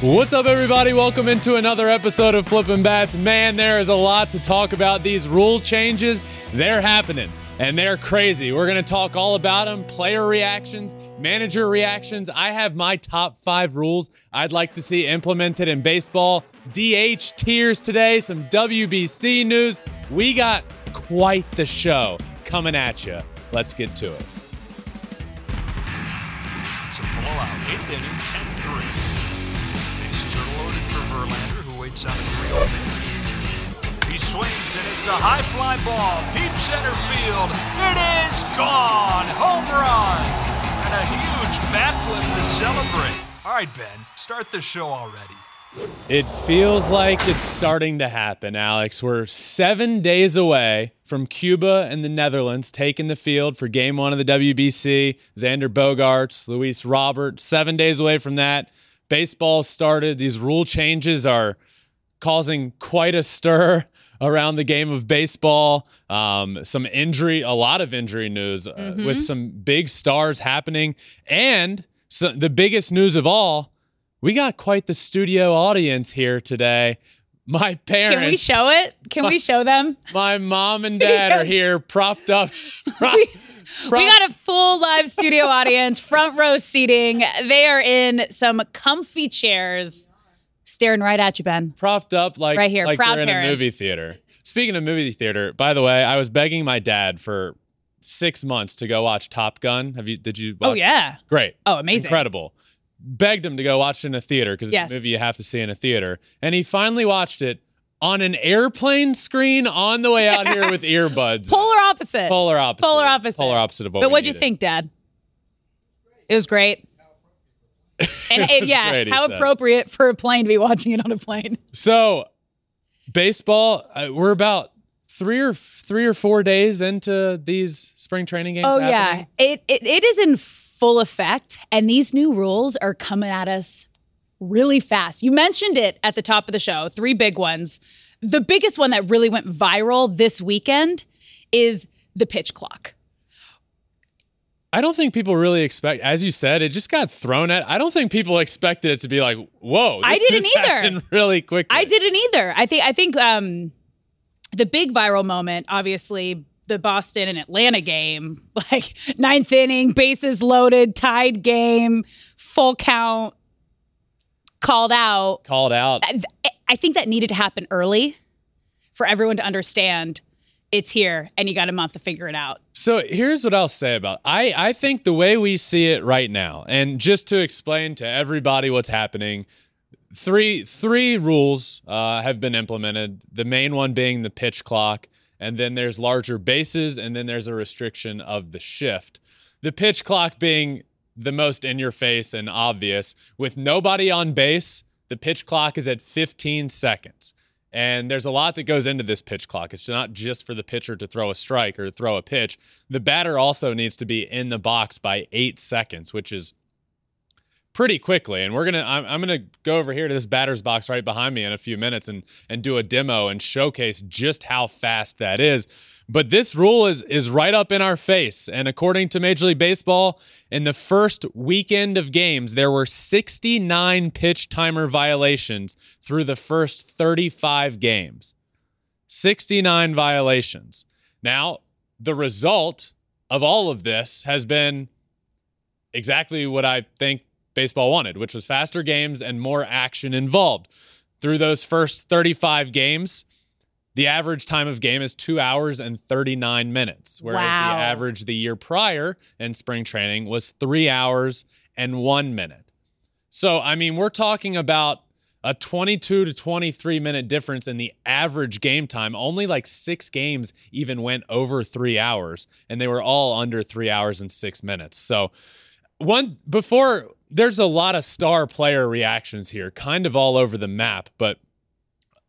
What's up, everybody? Welcome into another episode of Flippin' Bats. Man, there is a lot to talk about. These rule changes, they're happening and they're crazy. We're going to talk all about them player reactions, manager reactions. I have my top five rules I'd like to see implemented in baseball. DH tiers today, some WBC news. We got quite the show coming at you. Let's get to it. It's a blowout. Eighth inning, 10 Verlander, who waits on a 3 0 pitch. He swings, and it's a high fly ball, deep center field. It is gone! Home run! And a huge bat flip to celebrate. All right, Ben, start the show already. It feels like it's starting to happen, Alex. We're seven days away from Cuba and the Netherlands taking the field for game one of the WBC. Xander Bogaerts, Luis Robert, seven days away from that. Baseball started. These rule changes are causing quite a stir around the game of baseball. Um, some injury, a lot of injury news uh, with some big stars happening. And so the biggest news of all, we got quite the studio audience here today. My parents. Can we show it? Can we show them? My mom and dad are here propped up. prop- We prop- got a full live studio audience, front row seating. They are in some comfy chairs, staring right at you, Ben. propped up like Right here, like proud in a movie parents. theater. Speaking of movie theater, by the way, I was begging my dad for six months to go watch Top Gun. Have you? Did you? Oh, watch Oh yeah. Great. Oh, amazing. Incredible. Begged him to go watch it in a theater because Yes. it's a movie you have to see in a theater, and he finally watched it on an airplane screen on the way out here with earbuds. Polar opposite. Polar opposite. Polar opposite. Polar opposite of what. But what'd you think, Dad? It was great. And it, yeah, how said. appropriate for a plane to be watching it on a plane. So, baseball. Uh, we're about three or three or four days into these spring training games. Oh happening. yeah, it, it it is in full effect, and these new rules are coming at us really fast. You mentioned it at the top of the show. Three big ones. The biggest one that really went viral this weekend is the pitch clock. I don't think people really expect, as you said, it just got thrown at. I don't think people expected it to be like, whoa. I didn't either. Really quickly. I didn't either. I think I think um, the big viral moment, obviously, the Boston and Atlanta game, like ninth inning, bases loaded, tied game, full count, called out. Called out. I- I think that needed to happen early for everyone to understand it's here and you got a month to figure it out. So here's what I'll say about I I think the way we see it right now, and just to explain to everybody what's happening, three three rules uh, have been implemented. The main one being the pitch clock, and then there's larger bases, and then there's a restriction of the shift. The pitch clock being the most in your face and obvious. With nobody on base, the pitch clock is at 15 seconds. And there's a lot that goes into this pitch clock. It's not just for the pitcher to throw a strike or throw a pitch. The batter also needs to be in the box by eight seconds, which is pretty quickly. And we're gonna I'm, I'm gonna go over here to this batter's box right behind me in a few minutes and and do a demo and showcase just how fast that is. But this rule is is right up in our face. And according to Major League Baseball, in the first weekend of games, there were 69 pitch timer violations through the first 35 games. 69 violations. Now, the result of all of this has been exactly what I think baseball wanted, which was faster games and more action involved. Through those first 35 games, the average time of game is two hours and 39 minutes, whereas Wow. the average the year prior in spring training was three hours and one minute. So, I mean, we're talking about a 22 to 23 minute difference in the average game time. Only like six games even went over three hours, and they were all under three hours and six minutes. So, one before there's a lot of star player reactions here, kind of all over the map, but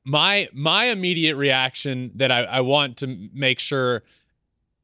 my my immediate reaction that I, I want to make sure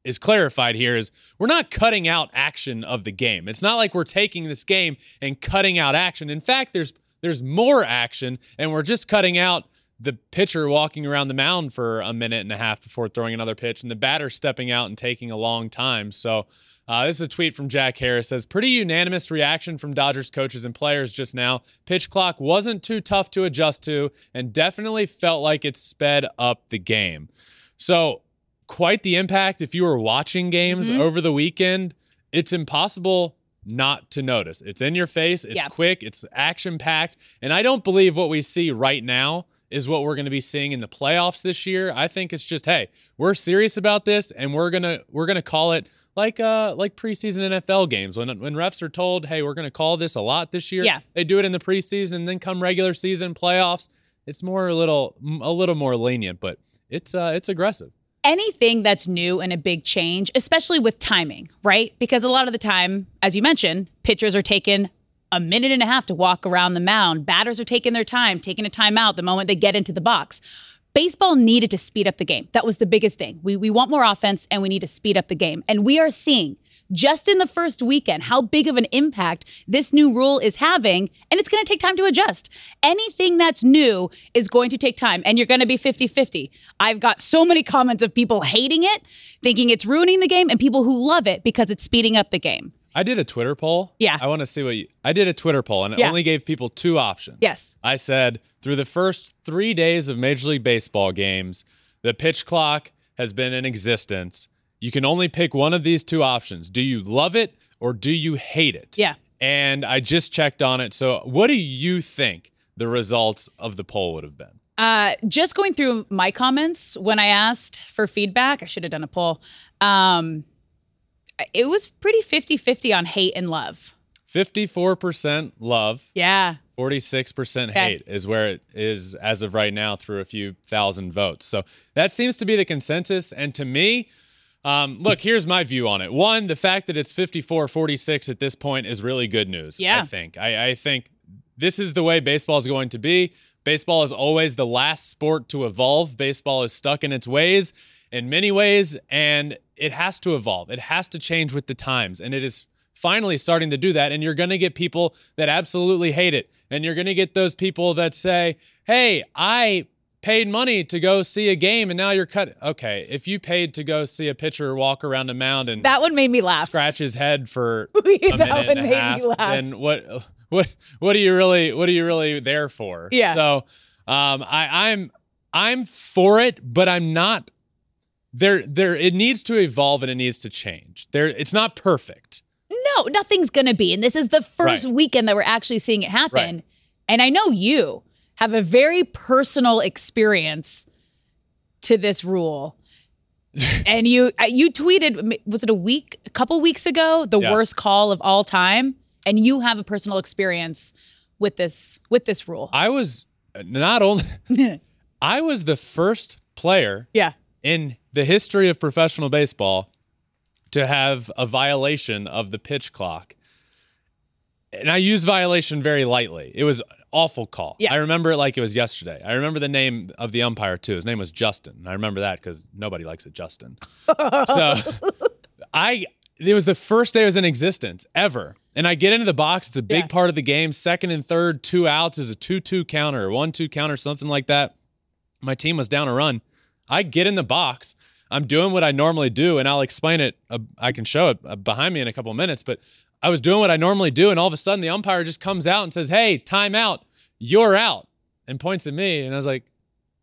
is clarified here is we're not cutting out action of the game. It's not like we're taking this game and cutting out action. In fact, there's there's more action, and we're just cutting out the pitcher walking around the mound for a minute and a half before throwing another pitch, and the batter stepping out and taking a long time. So. Uh, this is a tweet from Jack Harris. Says pretty unanimous reaction from Dodgers coaches and players just now. Pitch clock wasn't too tough to adjust to, and definitely felt like it sped up the game. So quite the impact if you were watching games Mm-hmm. over the weekend. It's impossible not to notice. It's in your face, it's Yeah. quick, it's action packed. And I don't believe what we see right now is what we're going to be seeing in the playoffs this year. I think it's just, hey, we're serious about this and we're going to we're going to call it like uh like preseason NFL games when when refs are told, "Hey, we're going to call this a lot this year." Yeah. They do it in the preseason and then come regular season playoffs, it's more a little a little more lenient, but it's uh it's aggressive. anything that's new and a big change, especially with timing, right? Because a lot of the time, as you mentioned, pitchers are taking a minute and a half to walk around the mound. Batters are taking their time, taking a timeout the moment they get into the box. Baseball needed to speed up the game. That was the biggest thing. We, we want more offense and we need to speed up the game. And we are seeing just in the first weekend how big of an impact this new rule is having. And it's going to take time to adjust. Anything that's new is going to take time and you're going to be 50 50. I've got so many comments of people hating it, thinking it's ruining the game, and people who love it because it's speeding up the game. I did a Twitter poll. Yeah. I want to see what you, I did a Twitter poll and it Yeah. only gave people two options. Yes. I said through the first three days of Major League Baseball games, the pitch clock has been in existence. You can only pick one of these two options. Do you love it or do you hate it? Yeah. And I just checked on it. So, what do you think the results of the poll would have been? Uh, just going through my comments when I asked for feedback, I should have done a poll. Um, it was pretty 50 50 on hate and love. 54% love, Yeah. 46% Okay. hate is where it is as of right now through a few thousand votes. So that seems to be the consensus. And to me, um, look, here's my view on it. One, the fact that it's 54 46 at this point is really good news. Yeah. I think. I, I think this is the way baseball is going to be. Baseball is always the last sport to evolve. Baseball is stuck in its ways in many ways, and it has to evolve. It has to change with the times. And it is finally starting to do that. And you're going to get people that absolutely hate it. And you're going to get those people that say, hey, I paid money to go see a game and now you're cut. Okay, if you paid to go see a pitcher walk around a mound and That one made me laugh. scratch his head for That a minute one and a made me half, laugh. then what? What? What are you really? What are you really there for? Yeah. So, um, I, I'm I'm for it, but I'm not. There, there. It needs to evolve and it needs to change. There, it's not perfect. No, nothing's going to be. And this is the first Right. weekend that we're actually seeing it happen. Right. And I know you have a very personal experience to this rule. and you uh, you tweeted was it a week a couple weeks ago the Yeah. worst call of all time and you have a personal experience with this with this rule. I was not only. I was the first player yeah. in the history of professional baseball to have a violation of the pitch clock. And I use violation very lightly. It was awful call. Yeah. I remember it like it was yesterday. I remember the name of the umpire too. His name was Justin. I remember that because nobody likes it, Justin. so I it was the first day it was in existence ever. And I get into the box. It's a big Yeah. part of the game. Second and third, two outs is a 2 2 counter 1 2 counter, something like that. My team was down a run. I get in the box. I'm doing what I normally do, and I'll explain it. Uh, I can show it uh, behind me in a couple of minutes, but I was doing what I normally do, and all of a sudden the umpire just comes out and says, Hey, time out. You're out. And points at me. And I was like,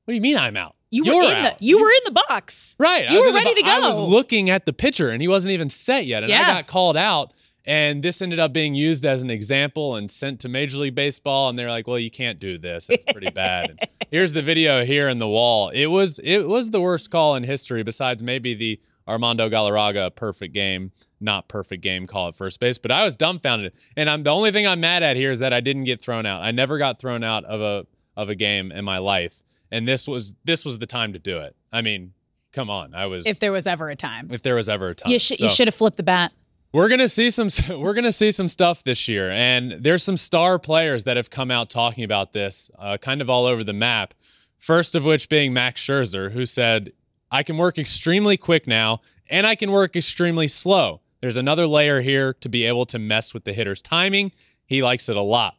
What do you mean I'm out? You You're were in out. the you were in the box. Right. I You was were ready bo- to go. I was looking at the pitcher and he wasn't even set yet. And I got called out. And this ended up being used as an example and sent to Major League Baseball. And they're like, well, you can't do this. That's pretty bad. And here's the video here in the wall. It was it was the worst call in history, besides maybe the Armando Galarraga perfect game, not perfect game call at first base. But I was dumbfounded. And I'm the only thing I'm mad at here is that I didn't get thrown out. I never got thrown out of a of a game in my life. And this was this was the time to do it. I mean, come on. I was If there was ever a time. if there was ever a time. You, sh- So, you should have flipped the bat. We're gonna see some. We're gonna see some stuff this year, and there's some star players that have come out talking about this, uh, kind of all over the map. First of which being Max Scherzer, who said, "I can work extremely quick now, and I can work extremely slow. There's another layer here to be able to mess with the hitter's timing. He likes it a lot."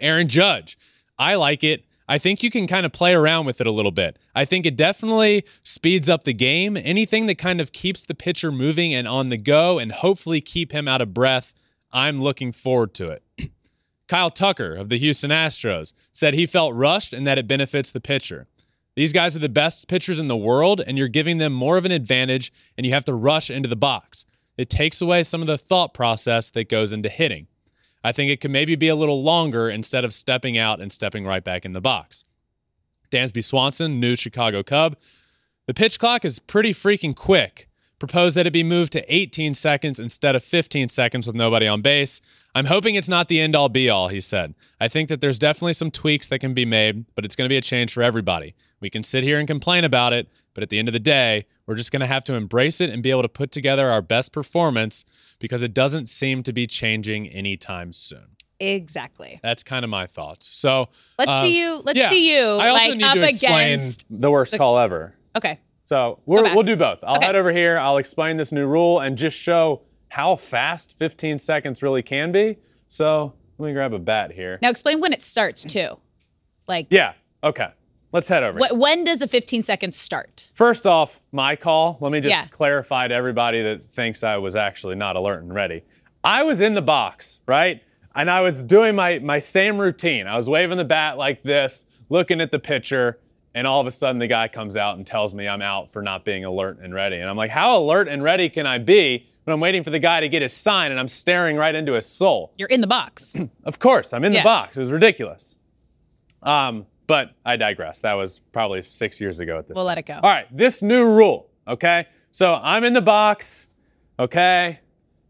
Aaron Judge, I like it. I think you can kind of play around with it a little bit. I think it definitely speeds up the game. Anything that kind of keeps the pitcher moving and on the go and hopefully keep him out of breath, I'm looking forward to it. Kyle Tucker of the Houston Astros said he felt rushed and that it benefits the pitcher. These guys are the best pitchers in the world, and you're giving them more of an advantage, and you have to rush into the box. It takes away some of the thought process that goes into hitting. I think it could maybe be a little longer instead of stepping out and stepping right back in the box. Dansby Swanson, new Chicago Cub. The pitch clock is pretty freaking quick. Proposed that it be moved to 18 seconds instead of 15 seconds with nobody on base. I'm hoping it's not the end all be all, he said. I think that there's definitely some tweaks that can be made, but it's going to be a change for everybody. We can sit here and complain about it, but at the end of the day, we're just going to have to embrace it and be able to put together our best performance because it doesn't seem to be changing anytime soon. Exactly. That's kind of my thoughts. So let's um, see you. Let's yeah. see you I also like need up to explain against. The worst call ever. Okay. So we're, we'll do both. I'll Okay. head over here. I'll explain this new rule and just show how fast 15 seconds really can be. So let me grab a bat here. Now explain when it starts too. Like Yeah. Okay. Let's head over. wh- when does a 15 seconds start? First off, my call. Let me just Yeah. clarify to everybody that thinks I was actually not alert and ready. I was in the box, right? And I was doing my my same routine. I was waving the bat like this, looking at the pitcher, and all of a sudden the guy comes out and tells me I'm out for not being alert and ready. And I'm like, how alert and ready can I be when I'm waiting for the guy to get his sign and I'm staring right into his soul? You're in the box. Of course, I'm in Yeah. the box. It was ridiculous. Um, but I digress. That was probably six years ago at this We'll time. let it go. All right, this new rule, okay? So I'm in the box, okay?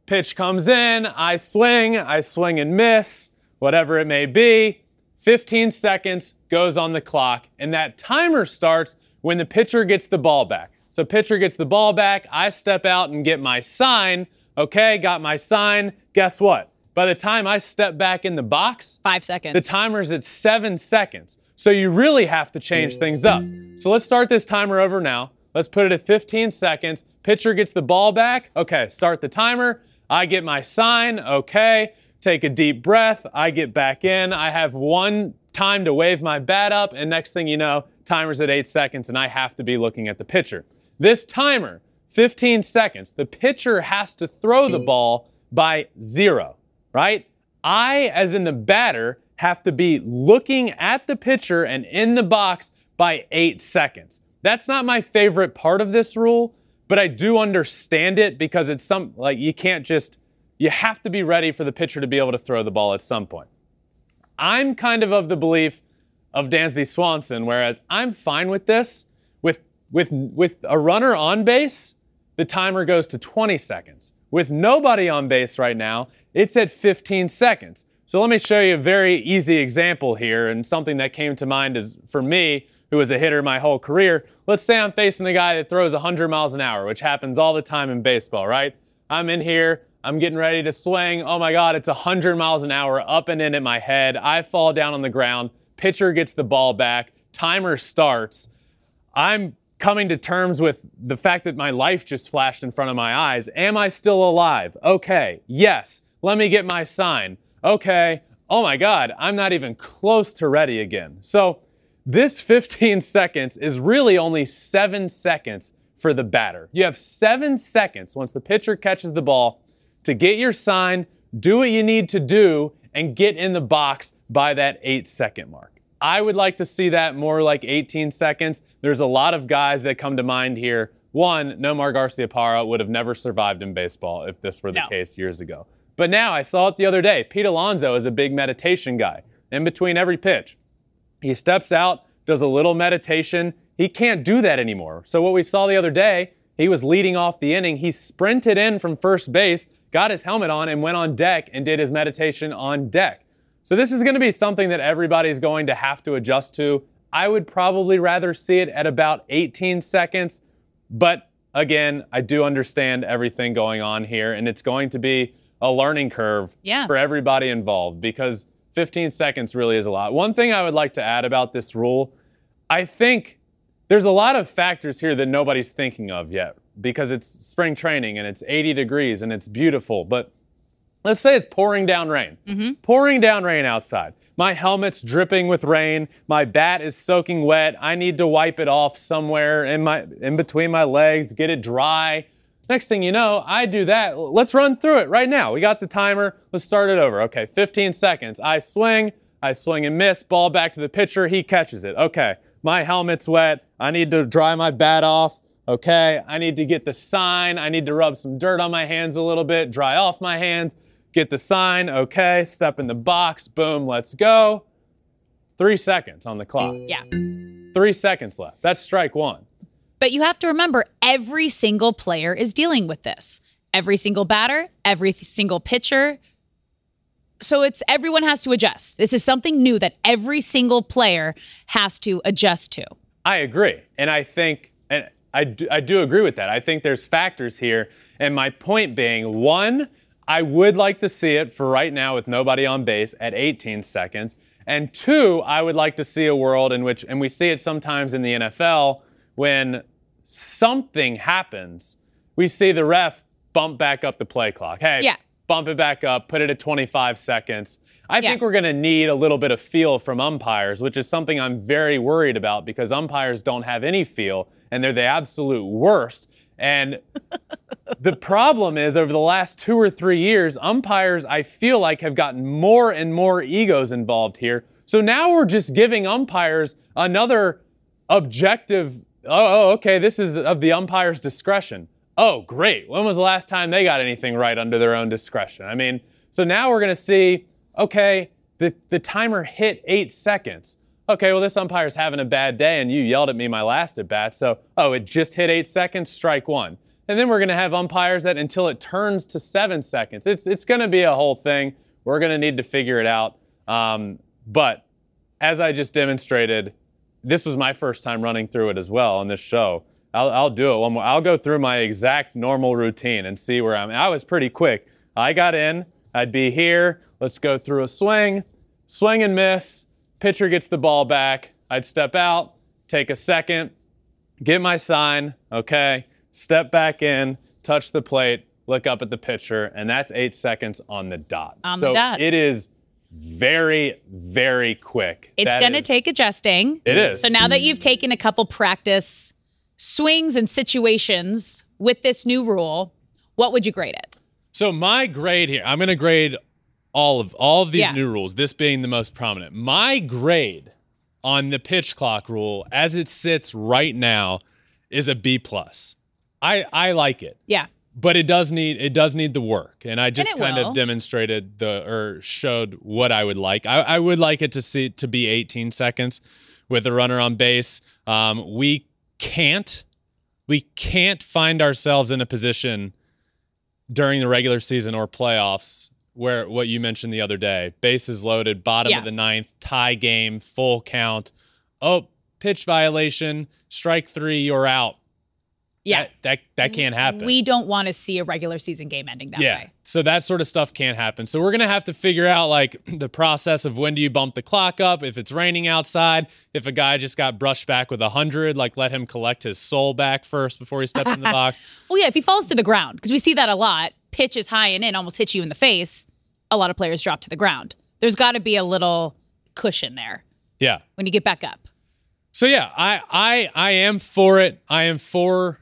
Pitch comes in, I swing, I swing and miss, whatever it may be. 15 seconds goes on the clock, and that timer starts when the pitcher gets the ball back. So pitcher gets the ball back, I step out and get my sign. Okay, got my sign. Guess what? By the time I step back in the box, Five seconds. the timer's at seven seconds. So you really have to change things up. So let's start this timer over now. Let's put it at 15 seconds. Pitcher gets the ball back. Okay, start the timer. I get my sign. Okay, take a deep breath. I get back in. I have one time to wave my bat up, and next thing you know, timer's at eight seconds, and I have to be looking at the pitcher. This timer, 15 seconds, the pitcher has to throw the ball by zero right? I, as in the batter, have to be looking at the pitcher and in the box by eight seconds. That's not my favorite part of this rule, but I do understand it because it's some, like, you can't just, you have to be ready for the pitcher to be able to throw the ball at some point. I'm kind of of the belief of Dansby Swanson, whereas I'm fine with this. With, with, with a runner on base, the timer goes to 20 seconds. With nobody on base right now, it's at 15 seconds. So let me show you a very easy example here and something that came to mind is for me, who was a hitter my whole career. Let's say I'm facing a guy that throws 100 miles an hour, which happens all the time in baseball, right? I'm in here, I'm getting ready to swing. Oh my God, it's 100 miles an hour up and in at my head. I fall down on the ground. Pitcher gets the ball back. Timer starts. I'm coming to terms with the fact that my life just flashed in front of my eyes. Am I still alive? Okay, yes. Let me get my sign. Okay. Oh my God, I'm not even close to ready again. So, this 15 seconds is really only seven seconds for the batter. You have seven seconds once the pitcher catches the ball to get your sign, do what you need to do, and get in the box by that eight second mark. I would like to see that more like 18 seconds. There's a lot of guys that come to mind here. One, Nomar Garciaparra would have never survived in baseball if this were the No. case years ago. But now I saw it the other day. Pete Alonso is a big meditation guy. In between every pitch, he steps out, does a little meditation. He can't do that anymore. So, what we saw the other day, he was leading off the inning. He sprinted in from first base, got his helmet on, and went on deck and did his meditation on deck. So, this is going to be something that everybody's going to have to adjust to. I would probably rather see it at about 18 seconds, but again, I do understand everything going on here, and it's going to be a learning curve Yeah. for everybody involved because 15 seconds really is a lot. One thing I would like to add about this rule, I think there's a lot of factors here that nobody's thinking of yet because it's spring training and it's 80 degrees and it's beautiful. But let's say it's pouring down rain, mm-hmm. pouring down rain outside. My helmet's dripping with rain. My bat is soaking wet. I need to wipe it off somewhere in my in between my legs, get it dry. Next thing you know, I do that. Let's run through it right now. We got the timer. Let's start it over. Okay, 15 seconds. I swing, I swing and miss. Ball back to the pitcher. He catches it. Okay, my helmet's wet. I need to dry my bat off. Okay, I need to get the sign. I need to rub some dirt on my hands a little bit, dry off my hands, get the sign. Okay, step in the box. Boom, let's go. Three seconds on the clock. Yeah. Three seconds left. That's strike one. But you have to remember every single player is dealing with this. Every single batter, every single pitcher. So it's everyone has to adjust. This is something new that every single player has to adjust to. I agree. And I think, I do, I do agree with that. I think there's factors here. And my point being, one, I would like to see it for right now with nobody on base at 18 seconds. And two, I would like to see a world in which, and we see it sometimes in the NFL, when something happens, we see the ref bump back up the play clock. Hey, Yeah. bump it back up, put it at 25 seconds. I Yeah. think we're going to need a little bit of feel from umpires, which is something I'm very worried about because umpires don't have any feel and they're the absolute worst. And the problem is, over the last two or three years, umpires, I feel like, have gotten more and more egos involved here. So now we're just giving umpires another objective. Oh, oh, okay, this is of the umpire's discretion. Oh, great. When was the last time they got anything right under their own discretion? I mean, so now we're going to see, okay, the, the timer hit eight seconds. Okay, well, this umpire's having a bad day, and you yelled at me my last at bat, so, oh, it just hit eight seconds, strike one. And then we're going to have umpires that until it turns to seven seconds. It's, it's going to be a whole thing. We're going to need to figure it out. Um, but as I just demonstrated, this was my first time running through it as well on this show. I'll, I'll do it one more. I'll go through my exact normal routine and see where I'm. I was pretty quick. I got in. I'd be here. Let's go through a swing, swing and miss. Pitcher gets the ball back. I'd step out, take a second, get my sign. Okay, step back in, touch the plate, look up at the pitcher, and that's eight seconds on the dot. On the dot. It is very, very quick. It's That going to is- take adjusting. It is. So now that you've taken a couple practice swings and situations with this new rule, what would you grade it? So my grade here, I'm going to grade all of all of these Yeah. new rules. This being the most prominent. My grade on the pitch clock rule, as it sits right now, is a B plus. I I like it, Yeah. but it does need it does need the work, and I just it kind will. of demonstrated the or showed what I would like. I, I would like it to see to be 18 seconds with a runner on base. Um, we can't we can't find ourselves in a position during the regular season or playoffs where what you mentioned the other day. Bases loaded bottom Yeah. of the ninth tie game full count. Oh pitch violation strike three you're out. Yeah. that that, that can't happen. We don't want to see a regular season game ending that yeah. way. so that sort of stuff can't happen. So we're gonna have to figure out like the process of when do you bump the clock up? If it's raining outside if a guy just got brushed back with a hundred like let him collect his soul back first before he steps in the box. Well, yeah, if he falls to the ground, because we see that a lot, pitch is high and in, almost hits you in the face. A lot of players drop to the ground. There's got to be a little cushion there yeah when you get back up. So yeah, I I I am for it. I am for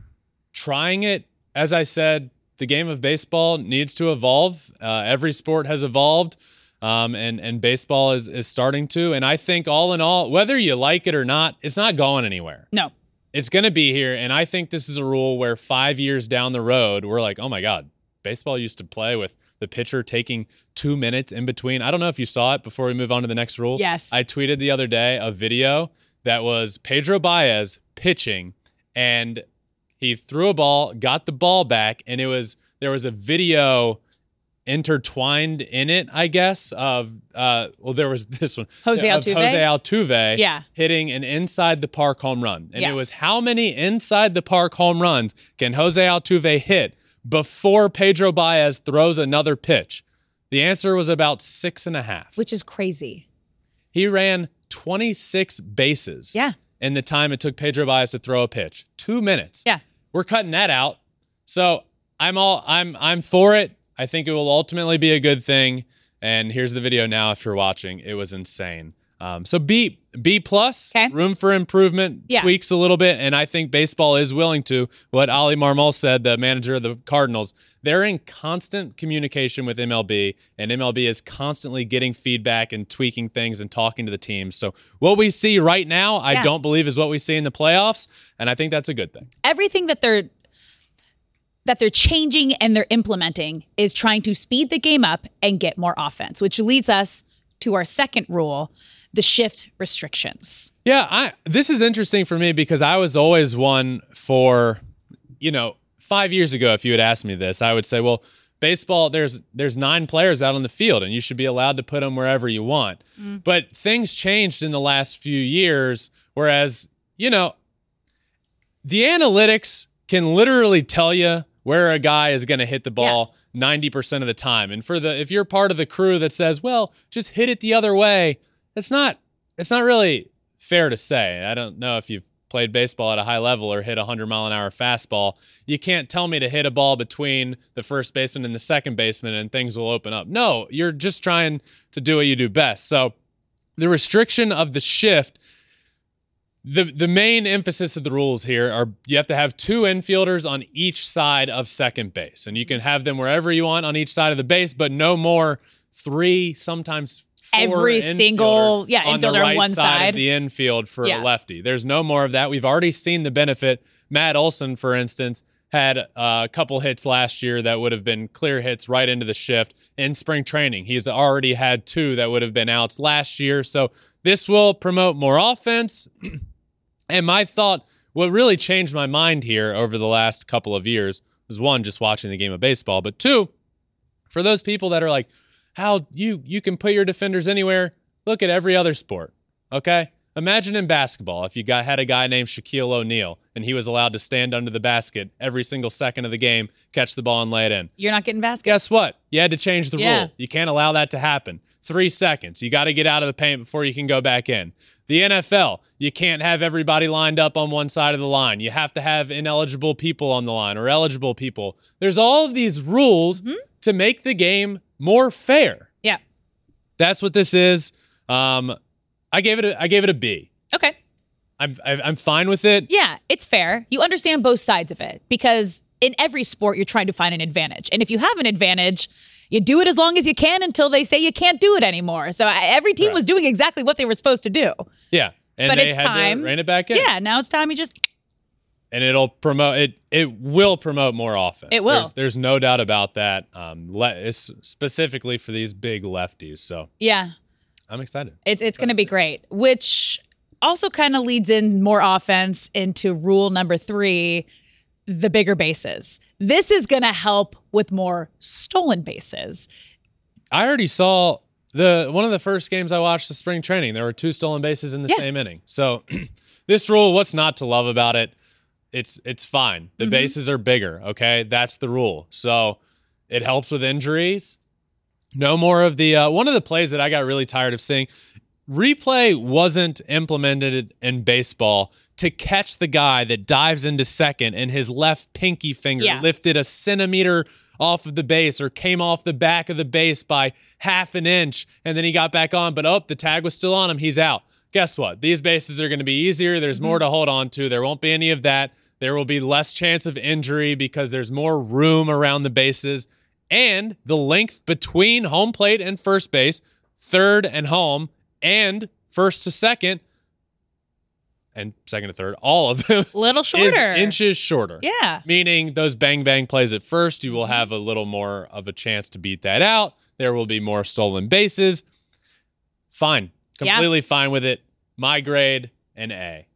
trying it. As I said, the game of baseball needs to evolve. Uh, every sport has evolved, um, and and baseball is is starting to. And I think all in all, whether you like it or not, it's not going anywhere. No. It's going to be here. And I think this is a rule where five years down the road, we're like, oh my god, baseball used to play with the pitcher taking two minutes in between. I don't know if you saw it before we move on to the next rule. Yes. I tweeted the other day a video that was Pedro Baez pitching and he threw a ball, got the ball back, and it was there was a video intertwined in it, I guess. Of uh, well, there was this one, Jose Altuve? Jose Altuve, Yeah. hitting an inside the park home run, and Yeah. it was how many inside the park home runs can Jose Altuve hit before Pedro Baez throws another pitch? The answer was about six and a half. which is crazy. He ran 26 bases. Yeah. In the time it took Pedro Baez to throw a pitch, two minutes. Yeah. We're cutting that out. So I'm all I'm I'm for it. I think it will ultimately be a good thing. And here's the video now. If you're watching, it was insane. Um, so B B plus, Okay. room for improvement, Yeah. tweaks a little bit, and I think baseball is willing to. What Oli Marmol said, the manager of the Cardinals, they're in constant communication with MLB, and MLB is constantly getting feedback and tweaking things and talking to the teams. So what we see right now, I Yeah. don't believe is what we see in the playoffs, and I think that's a good thing. everything that they're that they're changing and they're implementing is trying to speed the game up and get more offense, which leads us to our second rule, the shift restrictions. Yeah, I this is interesting for me because I was always one for, you know, five years ago, if you had asked me this, I would say, well, baseball, there's there's nine players out on the field, and you should be allowed to put them wherever you want. Mm. But things changed in the last few years, whereas, you know, the analytics can literally tell you where a guy is going to hit the ball 90% of the time. And for the if you're part of the crew that says, "Well, just hit it the other way." It's not it's not really fair to say. I don't know if you've played baseball at a high level or hit a 100 mile an hour fastball. You can't tell me to hit a ball between the first baseman and the second baseman and things will open up. No, you're just trying to do what you do best. So, the restriction of the shift the the main emphasis of the rules here are you have to have two infielders on each side of second base, and you can have them wherever you want on each side of the base, but no more three, sometimes Every single- yeah, on the infielder on right one side side. of the infield for Yeah. a lefty. There's no more of that. We've already seen the benefit. Matt Olson, for instance, had a couple hits last year that would have been clear hits right into the shift in spring training. He's already had two that would have been outs last year. So this will promote more offense. And my thought, what really changed my mind here over the last couple of years was one, just watching the game of baseball, but two, for those people that are like, how you you can put your defenders anywhere, look at every other sport. Okay? Imagine in basketball if you got had a guy named Shaquille O'Neal and he was allowed to stand under the basket every single second of the game, catch the ball and lay it in. You're not getting baskets. Guess what? You had to change the Yeah. rule. You can't allow that to happen. Three seconds. You got to get out of the paint before you can go back in. The NFL, you can't have everybody lined up on one side of the line. You have to have ineligible people on the line or eligible people. There's all of these rules Mm-hmm. to make the game more fair. Yeah. That's what this is. Um, I gave it a, I gave it a B. Okay. I'm I'm fine with it. Yeah, it's fair. You understand both sides of it because in every sport, you're trying to find an advantage. And if you have an advantage, you do it as long as you can until they say you can't do it anymore. So every team Right. was doing exactly what they were supposed to do. Yeah. And But they it's had time. to rein it back in. Yeah, now it's time you just. And it'll promote it. It will promote more offense. It will. There's, there's no doubt about that. Um, le- it's specifically for these big lefties. So Yeah, I'm excited. it's, it's going to be great, which also kind of leads in more offense into rule number three the bigger bases. This is going to help with more stolen bases. I already saw the one of the first games I watched the spring training. There were two stolen bases in the Yeah. same inning. So this rule, what's not to love about it? It's it's fine. The bases are bigger. Okay, that's the rule. So it helps with injuries. No more of the uh, one of the plays that I got really tired of seeing. Replay wasn't implemented in baseball to catch the guy that dives into second and his left pinky finger Yeah. lifted a centimeter off of the base or came off the back of the base by half an inch and then he got back on, but oh, the tag was still on him. He's out. Guess what? These bases are going to be easier. There's more mm-hmm. to hold on to. There won't be any of that. There will be less chance of injury because there's more room around the bases. And the length between home plate and first base, third and home, and first to second, and second to third, all of them Little shorter. inches shorter. Yeah. Meaning those bang bang plays at first, you will mm-hmm. have a little more of a chance to beat that out. There will be more stolen bases. Fine. Yeah. Completely fine with it. My grade, an A.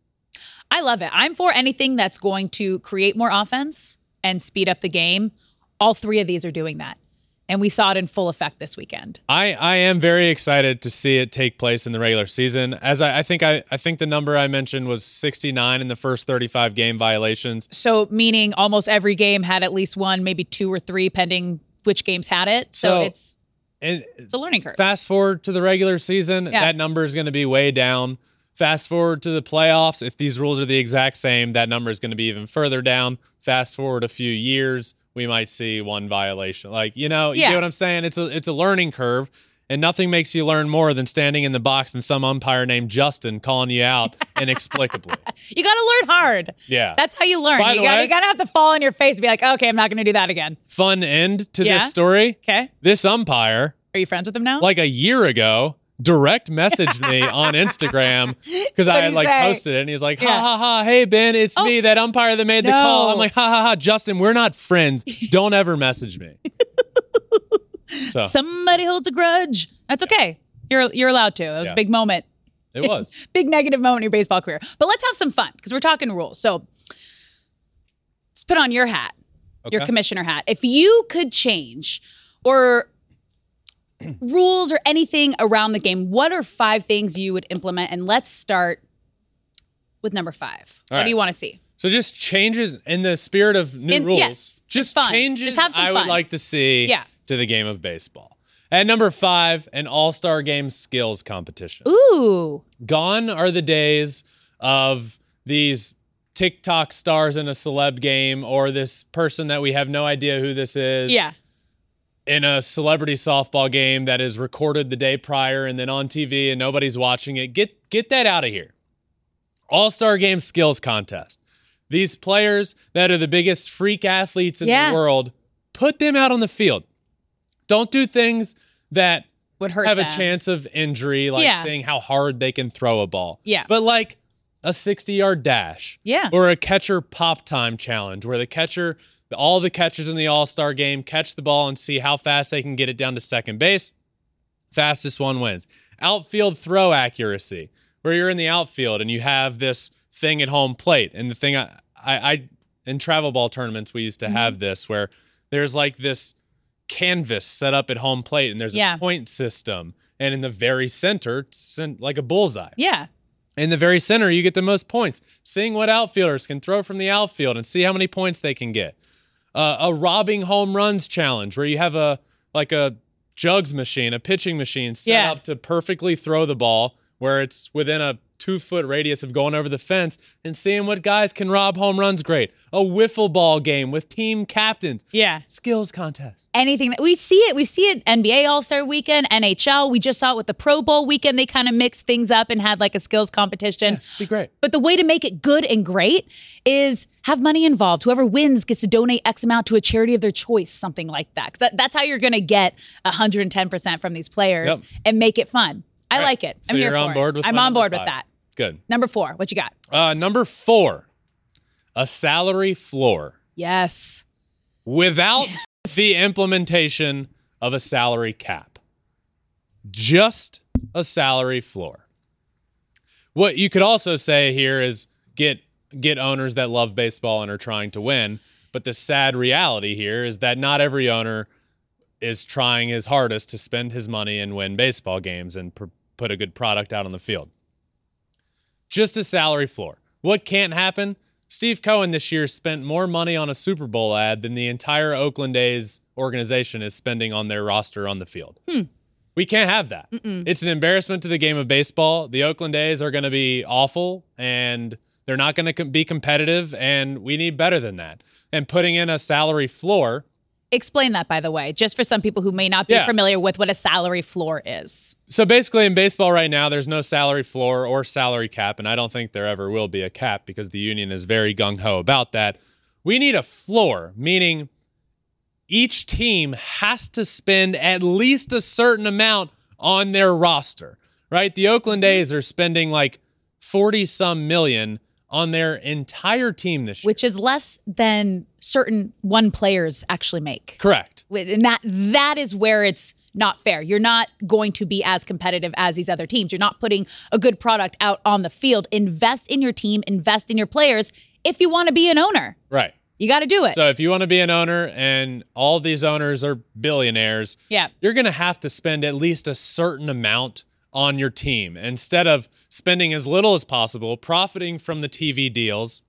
I love it. I'm for anything that's going to create more offense and speed up the game. All three of these are doing that. And we saw it in full effect this weekend. I, I am very excited to see it take place in the regular season. As I, I think I, I think the number I mentioned was 69 in the first 35 game violations. So, meaning almost every game had at least one, maybe two or three, pending which games had it. So, So- it's And it's a learning curve. fast forward to the regular season, Yeah. that number is going to be way down. Fast forward to the playoffs, if these rules are the exact same, that number is going to be even further down. Fast forward a few years, we might see one violation. Like, you know, you Yeah. get what I'm saying? It's a it's a learning curve. And nothing makes you learn more than standing in the box and some umpire named Justin calling you out inexplicably. You got to learn hard. Yeah. That's how you learn. By you got way- you got to have to fall on your face and be like, okay, I'm not going to do that again. Fun end to Yeah. this story. Okay. This umpire Are you friends with him now? like a year ago direct messaged me on Instagram because I had like say? posted it and he's like, ha Yeah. ha ha, hey Ben, it's oh. me, that umpire that made the call. I'm like, ha ha ha, Justin, we're not friends. Don't ever message me. So Somebody holds a grudge. That's okay. You're you're allowed to. That was Yeah. a big moment. it was. Big negative moment in your baseball career. But let's have some fun because we're talking rules. So let's put on your hat, your commissioner hat. If you could change or rules or anything around the game, what are five things you would implement? And let's start with number five. All what right. do you want to see? So just changes in the spirit of new In- rules. yes, just fun. changes Just have some I would like to see Yeah. To the game of baseball. At number five, an all-star game skills competition. Ooh. Gone are the days of these TikTok stars in a celeb game or this person that we have no idea who this is Yeah. in a celebrity softball game that is recorded the day prior and then on TV and nobody's watching it. Get get that out of here. All-star game skills contest. These players that are the biggest freak athletes in Yeah. the world, put them out on the field. Don't do things that Would hurt have them. a chance of injury, like Yeah. seeing how hard they can throw a ball. Yeah. But like a 60 yard dash. Yeah. Or a catcher pop time challenge where the catcher, all the catchers in the All Star game catch the ball and see how fast they can get it down to second base. Fastest one wins. Outfield throw accuracy, where you're in the outfield and you have this thing at home plate. And the thing I, I, I in travel ball tournaments, we used Mm-hmm. to have this where there's like this canvas set up at home plate and there's Yeah. a point system. And in the very center, like a bullseye. Yeah. In the very center, you get the most points. Seeing what outfielders can throw from the outfield and see how many points they can get. Uh, a robbing home runs challenge where you have a like a jugs machine, a pitching machine set Yeah. up to perfectly throw the ball where it's within a two foot radius of going over the fence and seeing what guys can rob home runs great. A wiffle ball game with team captains. Yeah. Skills contest. anything that we see it we see it nba all-star weekend nhl we just saw it with the pro bowl weekend they kind of mixed things up and had like a skills competition Be great. but the way to make it good and great is have money involved whoever wins gets to donate x amount to a charity of their choice something like that 'Cause that, that's how you're going to get 110% from these players Yep. and make it fun i right. like it So i'm here you're for on it. board with i'm on board with that Good. number four what you got Uh, number four, a salary floor. yes without the implementation of a salary cap. Just a salary floor. What you could also say here is get get owners that love baseball and are trying to win, but the sad reality here is that not every owner is trying his hardest to spend his money and win baseball games and pr- put a good product out on the field. Just a salary floor. What can't happen? Steve Cohen this year spent more money on a Super Bowl ad than the entire Oakland A's organization is spending on their roster on the field. Hmm. We can't have that. It's an embarrassment to the game of baseball. The Oakland A's are going to be awful and they're not going to be competitive, and we need better than that. And putting in a salary floor explain that by the way just for some people who may not be Yeah. familiar with what a salary floor is So basically, in baseball right now, there's no salary floor or salary cap, and I don't think there ever will be a cap because the union is very gung ho about that. We need a floor, meaning each team has to spend at least a certain amount on their roster, right? The Oakland A's are spending like 40 some million on their entire team this year. which is less than certain one players actually make. Correct. And that that is where it's not fair. You're not going to be as competitive as these other teams. You're not putting a good product out on the field. Invest in your team, invest in your players if you want to be an owner. Right. You got to do it. So if you want to be an owner and all these owners are billionaires, yeah. you're going to have to spend at least a certain amount on your team instead of spending as little as possible, profiting from the TV deals,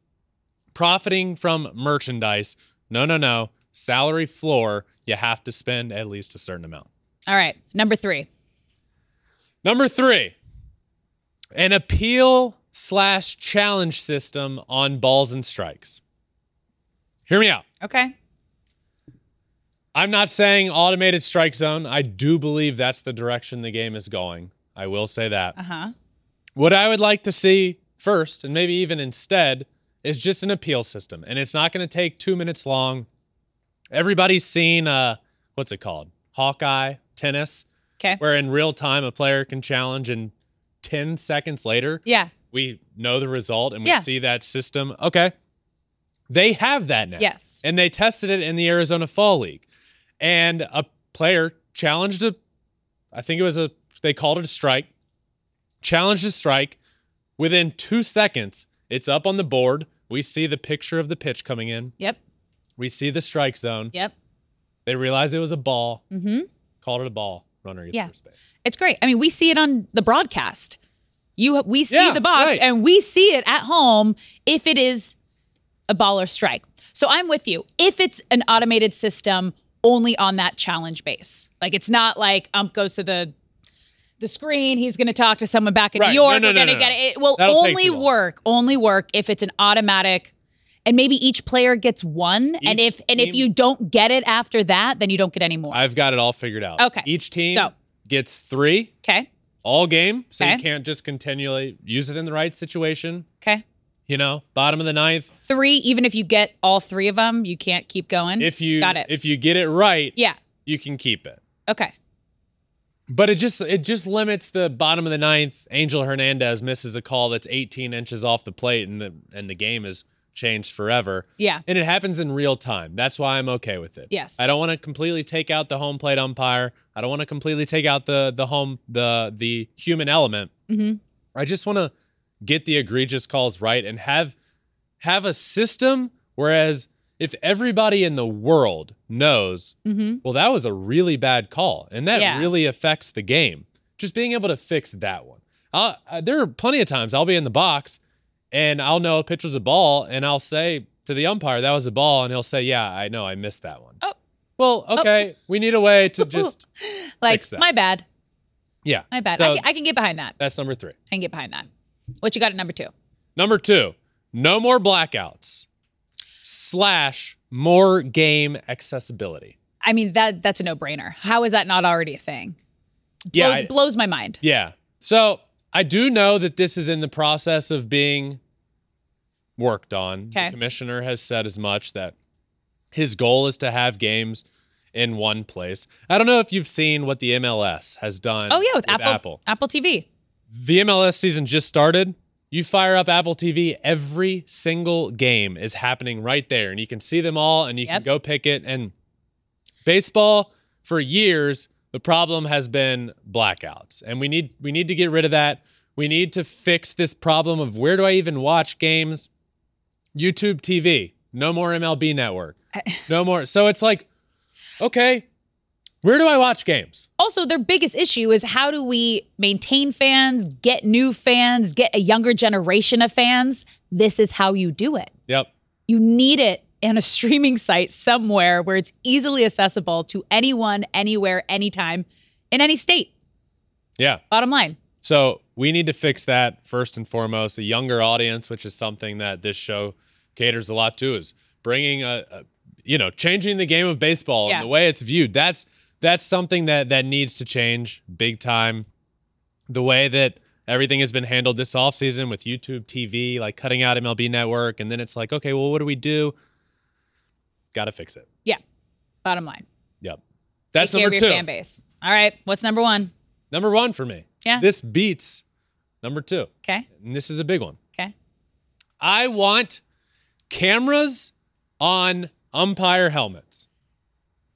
profiting from merchandise. No, no, no. Salary floor, you have to spend at least a certain amount. All right. Number three. Number three, an appeal slash challenge system on balls and strikes. Hear me out. Okay. I'm not saying automated strike zone. I do believe that's the direction the game is going. I will say that. Uh huh. What I would like to see first, and maybe even instead, is just an appeal system. And it's not going to take two minutes long. Everybody's seen, uh, what's it called? Hawkeye tennis, Okay. where in real time a player can challenge and 10 seconds later, Yeah. we know the result and we Yeah. see that system. Okay. They have that now. Yes. And they tested it in the Arizona Fall League. And a player challenged a, I think it was a, they called it a strike, challenged a strike. Within two seconds, it's up on the board. We see the picture of the pitch coming in. Yep. We see the strike zone. Yep. They realize it was a ball, Mm-hmm. called it a ball. Runner gets Yeah. first base. It's great. I mean, we see it on the broadcast. You we see Yeah, the box right. and we see it at home if it is a ball or strike. So I'm with you. If it's an automated system only on that challenge base. Like it's not like ump goes to the the screen, he's going to talk to someone back in Right. New York, No, no, we're no, going to no, get no. it. It will That'll only work, only work if it's an automatic and maybe each player gets one and if and if you don't get it after that, then you don't get any more. I've got it all figured out. Okay. Each team Go. gets three okay? all game, so you can't just continually use it in the right situation. Okay. You know, bottom of the ninth. three even if you get all three of them you can't keep going If you got it if you get it right, yeah you can keep it. okay But it just it just limits the bottom of the ninth. Angel Hernandez misses a call that's 18 inches off the plate, and the and the game is changed forever. Yeah. and it happens in real time. That's why I'm okay with it. Yes. I don't want to completely take out the home plate umpire. I don't want to completely take out the the home the the human element. Mhm. I just want to get the egregious calls right and have have a system. Whereas if everybody in the world knows, well, that was a really bad call, and that Mm-hmm. Yeah. really affects the game. Just being able to fix that one. Uh, there are plenty of times I'll be in the box and I'll know a pitch was a ball, and I'll say to the umpire, "That was a ball," and he'll say, "Yeah, I know, I missed that one." Oh. Well, okay, we need a way to just like Fix that. my bad yeah. my bad So I, can, I can get behind that that's number three. i can get behind that what you got at number two Number two, no more blackouts slash more game accessibility. i mean that that's a no-brainer how is that not already a thing Yeah, blows, I- blows my mind Yeah. So I do know that this is in the process of being worked on. Okay. The commissioner has said as much that his goal is to have games in one place. I don't know if you've seen what the MLS has done. oh yeah with, apple, Apple. apple tv The MLS season just started. You fire up Apple TV, every single game is happening right there, and you can see them all, and you can go pick it. And baseball, for years, the problem has been blackouts, and we need we need to get rid of that. We need to fix this problem of where do I even watch games? YouTube TV, no more MLB Network, no more. So it's like, okay, where do I watch games? also their biggest issue is how do we maintain fans get new fans get a younger generation of fans this is how you do it Yep. you need it in a streaming site somewhere where it's easily accessible to anyone, anywhere, anytime, in any state. Yeah. Bottom line. So we need to fix that first and foremost. A younger audience, which is something that this show caters a lot to, is bringing a, a you know, changing the game of baseball Yeah. and the way it's viewed. That's that's something that that needs to change big time. The way that everything has been handled this offseason with YouTube TV, like cutting out MLB Network, and then it's like, okay, well, what do we do? Got to fix it. Yeah. Bottom line. Yep. That's Take care number of your two. fan base. All right. What's number one? Number one for me. Yeah. This beats number two, Okay. and this is a big one. Okay. I want cameras on umpire helmets.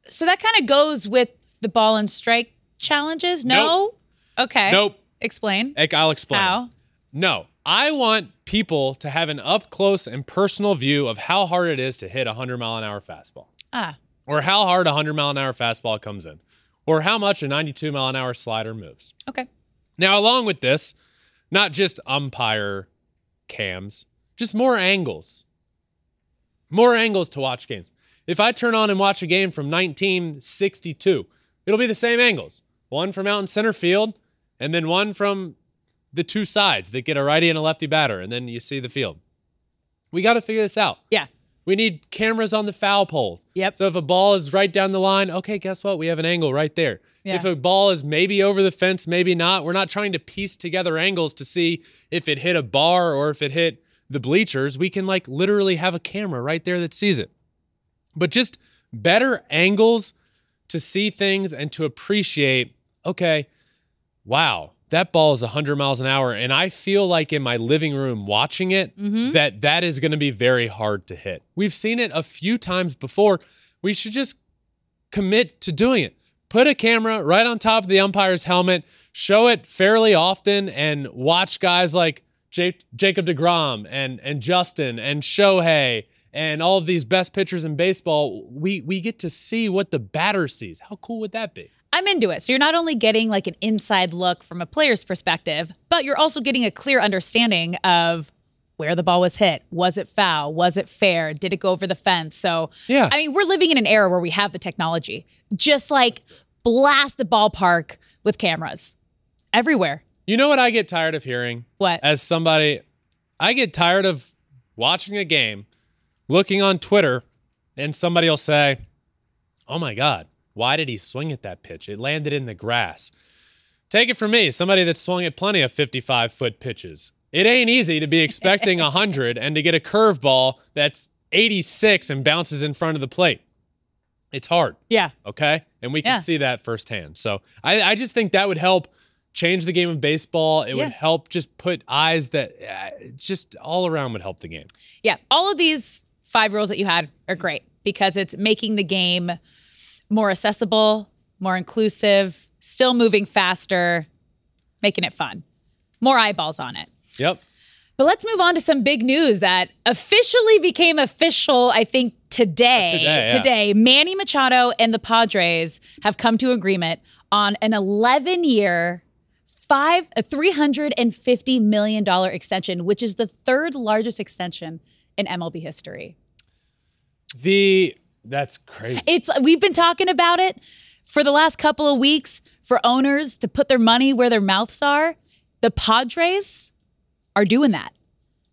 So that kind of goes with the ball and strike challenges. No. Okay. Nope. Explain. I'll explain. How? No. I want people to have an up close and personal view of how hard it is to hit a 100 mile an hour fastball, Ah, or how hard a 100 mile an hour fastball comes in, or how much a 92 mile an hour slider moves. okay. Now, along with this, not just umpire cams, just more angles. More angles to watch games. If I turn on and watch a game from 1962, it'll be the same angles. One from out in center field, and then one from the two sides that get a righty and a lefty batter, and then you see the field. We got to figure this out. Yeah. We need cameras on the foul poles. Yep. So if a ball is right down the line, okay, guess what? We have an angle right there. Yeah. If a ball is maybe over the fence, maybe not, we're not trying to piece together angles to see if it hit a bar or if it hit the bleachers. We can like literally have a camera right there that sees it. But just better angles to see things and to appreciate, okay, wow, that ball is 100 miles an hour and I feel like in my living room watching it mm-hmm. that that is going to be very hard to hit. We've seen it a few times before. We should just commit to doing it. Put a camera right on top of the umpire's helmet, show it fairly often and watch guys like J- Jacob DeGrom and and Justin and Shohei and all of these best pitchers in baseball. We we get to see what the batter sees. How cool would that be? I'm into it. So you're not only getting like an inside look from a player's perspective, but you're also getting a clear understanding of where the ball was hit. Was it foul? Was it fair? Did it go over the fence? So, Yeah. I mean, we're living in an era where we have the technology. Just like blast the ballpark with cameras everywhere. You know what I get tired of hearing? What? As somebody, I get tired of watching a game, looking on Twitter, and somebody will say, Oh my God, why did he swing at that pitch? It landed in the grass. Take it from me, somebody that swung at plenty of 55 foot pitches. It ain't easy to be expecting 100 and to get a curveball that's 86 and bounces in front of the plate. It's hard Yeah. okay? And we can Yeah. see that firsthand. So I, I just think that would help change the game of baseball. It Yeah. would help just put eyes that uh, just all around would help the game. Yeah, all of these five rules that you had are great because it's making the game more accessible, more inclusive, still moving faster, making it fun. More eyeballs on it. Yep. But let's move on to some big news that officially became official, I think, today. Today, yeah. Today, Manny Machado and the Padres have come to agreement on an 11 year, five, a $350 million extension, which is the third largest extension in MLB history. The that's crazy. It's we've been talking about it for the last couple of weeks for owners to put their money where their mouths are. The Padres are doing that.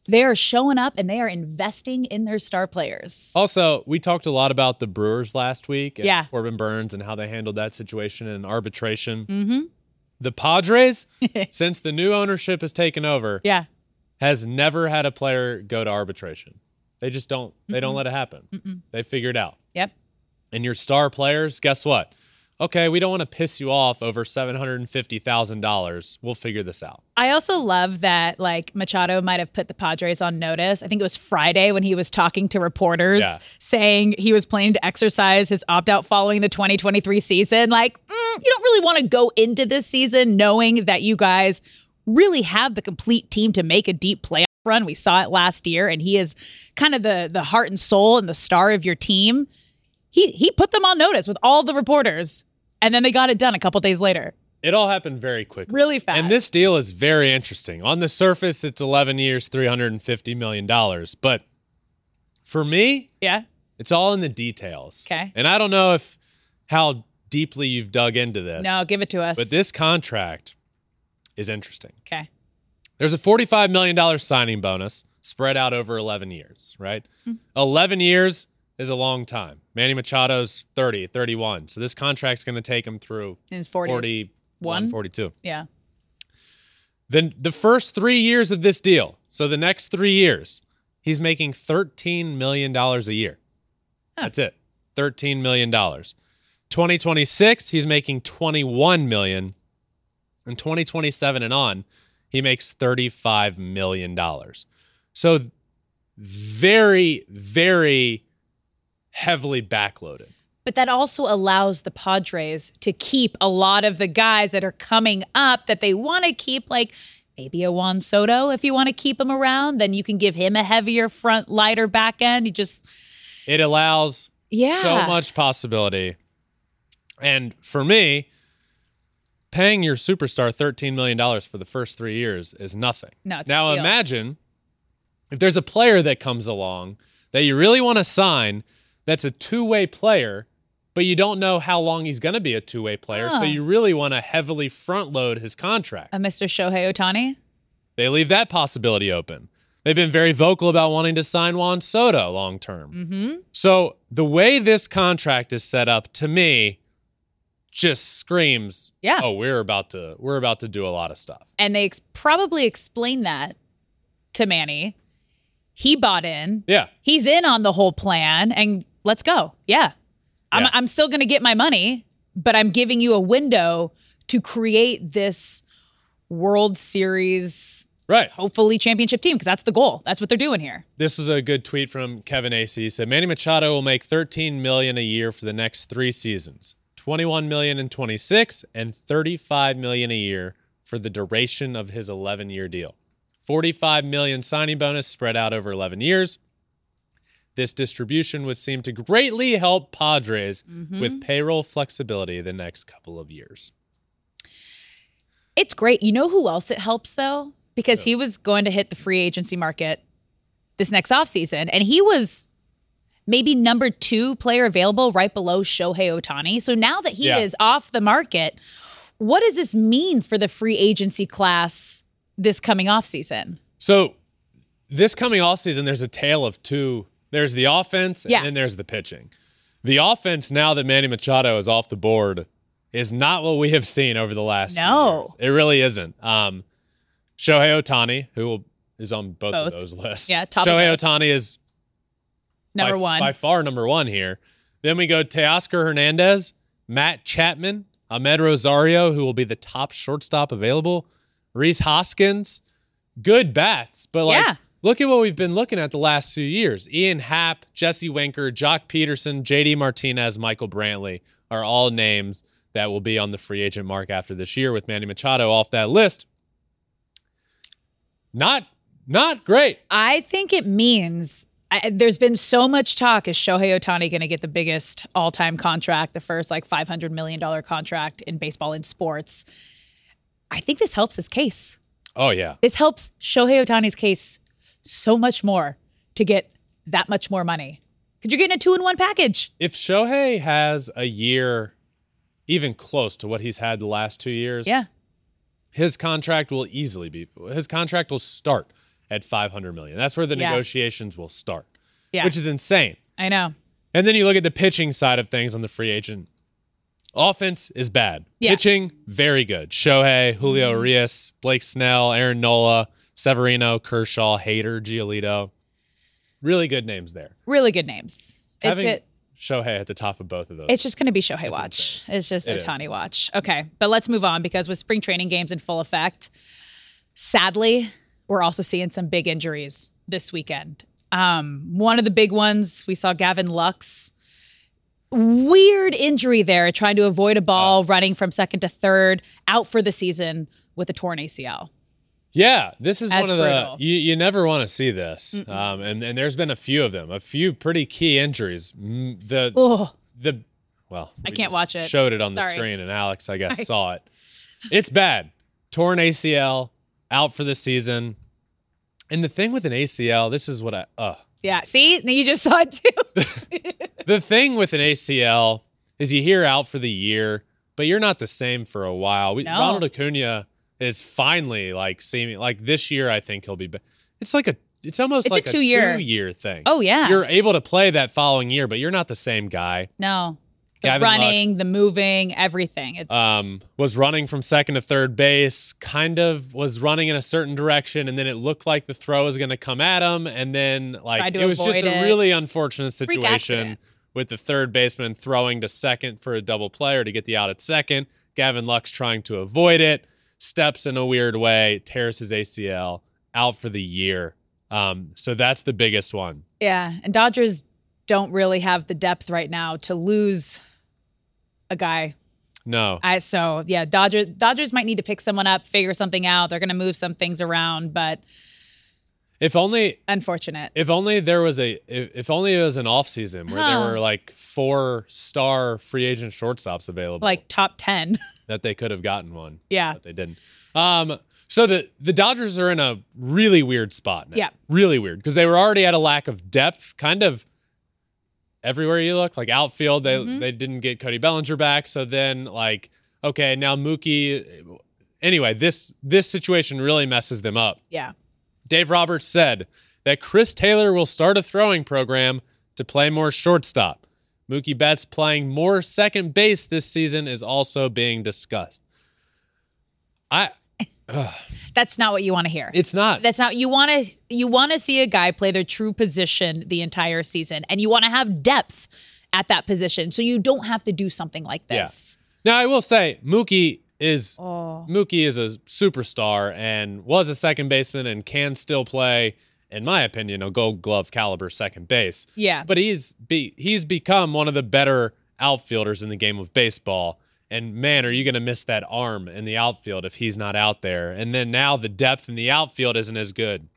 They are showing up and they are investing in their star players. Also, we talked a lot about the Brewers last week. and Yeah. Corbin Burnes and how they handled that situation in arbitration. Mm-hmm. The Padres, since the new ownership has taken over, Yeah. Has never had a player go to arbitration. They just don't. They don't let it happen. They figure it out. Yep. and your star players, guess what? Okay, we don't want to piss you off over $750,000. We'll figure this out. I also love that like Machado might have put the Padres on notice. I think it was Friday when he was talking to reporters Yeah. saying he was planning to exercise his opt out following the 2023 season. Like, mm, you don't really want to go into this season knowing that you guys really have the complete team to make a deep playoff run. We saw it last year and he is kind of the the heart and soul and the star of your team. He he put them on notice with all the reporters and then they got it done a couple days later. It all happened very quickly. Really fast. And this deal is very interesting. On the surface, it's 11 years, $350 million. But for me, Yeah. it's all in the details. Okay. And I don't know if how deeply you've dug into this. No, give it to us. But this contract is interesting. Okay. There's a $45 million signing bonus spread out over 11 years, right? Hmm. 11 years is a long time. Manny Machado's 30, 31. So this contract's going to take him through In his 40s. 41, 42. Yeah. Then the first three years of this deal, so the next three years, he's making $13 million a year. That's it. $13 million. 2026, he's making 21 million. In 2027 and on, he makes $35 million. So very, very heavily backloaded. But that also allows the Padres to keep a lot of the guys that are coming up that they want to keep. Like, maybe a Juan Soto if you want to keep him around. Then you can give him a heavier front, lighter back end. You just It allows Yeah. so much possibility. And for me, paying your superstar $13 million for the first three years is nothing. No, now imagine if there's a player that comes along that you really want to sign that's a two way player, but you don't know how long he's going to be a two way player. Huh. So you really want to heavily front load his contract. a Mr. Shohei Ohtani. They leave that possibility open. They've been very vocal about wanting to sign Juan Soto long term. Mm-hmm. So the way this contract is set up, to me, just screams, Yeah. oh, we're about to we're about to do a lot of stuff." And they ex- probably explained that to Manny. He bought in. Yeah, He's in on the whole plan, and let's go. Yeah. I'm, Yeah. I'm still going to get my money, but I'm giving you a window to create this World Series, right. hopefully championship team, because that's the goal. That's what they're doing here. This is a good tweet from Kevin Acee. He said Manny Machado will make 13 million a year for the next three seasons, 21 million in 26, and 35 million a year for the duration of his 11 year deal. 45 million signing bonus spread out over 11 years. This distribution would seem to greatly help Padres mm-hmm. with payroll flexibility the next couple of years. It's great. You know who else it helps though? Because he was going to hit the free agency market this next offseason, and he was maybe number two player available right below Shohei Ohtani. So now that he Yeah. is off the market, what does this mean for the free agency class this coming offseason? So this coming off season, there's a tale of two. There's the offense and Yeah. then there's the pitching. The offense, now that Manny Machado is off the board, is not what we have seen over the last No. It really isn't. Um, Shohei Ohtani, who will, is on both, Both. of those lists. Yeah, top Shohei. Ohtani is Number by, one. by far number one here. Then we go Teoscar Hernandez, Matt Chapman, Amed Rosario, who will be the top shortstop available, Rhys Hoskins. Good bats, but like, Yeah. look at what we've been looking at the last few years. Ian Happ, Jesse Winker, Joc Pederson, JD Martinez, Michael Brantley are all names that will be on the free agent mark after this year with Manny Machado off that list. Not, not great. I think it means I, there's been so much talk is Shohei Ohtani going to get the biggest all-time contract, the first like 500 million dollar contract in baseball in sports. I think this helps his case. Oh yeah. This helps Shohei Ohtani's case so much more to get that much more money because you're getting a two-in-one package. if Shohei has a year even close to what he's had the last two years, Yeah, his contract will easily be his contract will start at 500 million. That's where the Yeah. negotiations will start, yeah, which is insane. I know. And then you look at the pitching side of things on the free agent. Offense is bad. Yeah. Mm-hmm. Pitching, very good. Shohei, Julio Urias, Blake Snell, Aaron Nola, Severino, Kershaw, Hader, Giolito. Really good names there. Really good names. It's Having it. Shohei at the top of both of those. It's just going to be Shohei watch. It's just It Ohtani is. watch. Okay, but let's move on because with spring training games in full effect, sadly, we're also seeing some big injuries this weekend. Um, one of the big ones we saw Gavin Lux. Weird injury there, trying to avoid a ball, running from second to third, out for the season with a torn ACL. Yeah, this is That's one of brutal. the you, you never want to see this, um, and and there's been a few of them, a few pretty key injuries. The Oh, the well, I we can't watch it. Showed it on the screen, and Alex, I guess, saw it. It's bad. Torn ACL, out for the season. And the thing with an ACL, this is what I uh yeah. See, you just saw it too. the thing with an ACL is you hear out for the year, but you're not the same for a while. We, No. Ronald Acuna is finally like seeming like this year. I think he'll be. ba- It's like a. It's almost It's a like a two-year. two-year thing. Oh, yeah. you're able to play that following year, but you're not the same guy. no, the Gavin running, the moving, everything. It's Um, was running from second to third base. Kind of was running in a certain direction, and then it looked like the throw was going to come at him, and then like it was just avoid a really unfortunate situation with the third baseman throwing to second for a double play or to get the out at second. Gavin Lux trying to avoid it, steps in a weird way, tears his ACL, out for the year. Um, so that's the biggest one. Yeah, and Dodgers don't really have the depth right now to lose a guy no. I so yeah, Dodgers Dodgers might need to pick someone up, figure something out. They're going to move some things around, but If only unfortunate. if only there was a if, if only it was an off season where there were like four star free agent shortstops available like top 10. that they could have gotten one. yeah. But they didn't. Um so the the Dodgers are in a really weird spot now. Yeah. Really weird because they were already at a lack of depth kind of everywhere you look. Like outfield they Mm-hmm. they didn't get Cody Bellinger back, so then like okay, now Mookie anyway, this this situation really messes them up. Yeah. Dave Roberts said that Chris Taylor will start a throwing program to play more shortstop. Mookie Betts playing more second base this season is also being discussed. I That's not what you want to hear. it's not That's not you want to you want to see a guy play their true position the entire season and you want to have depth at that position so you don't have to do something like this. Now I will say Mookie is Oh. Mookie is a superstar and was a second baseman and can still play, in my opinion, a Gold Glove caliber second base. Yeah. but he's be he's become one of the better outfielders in the game of baseball. And man, are you going to miss that arm in the outfield if he's not out there? And then now the depth in the outfield isn't as good.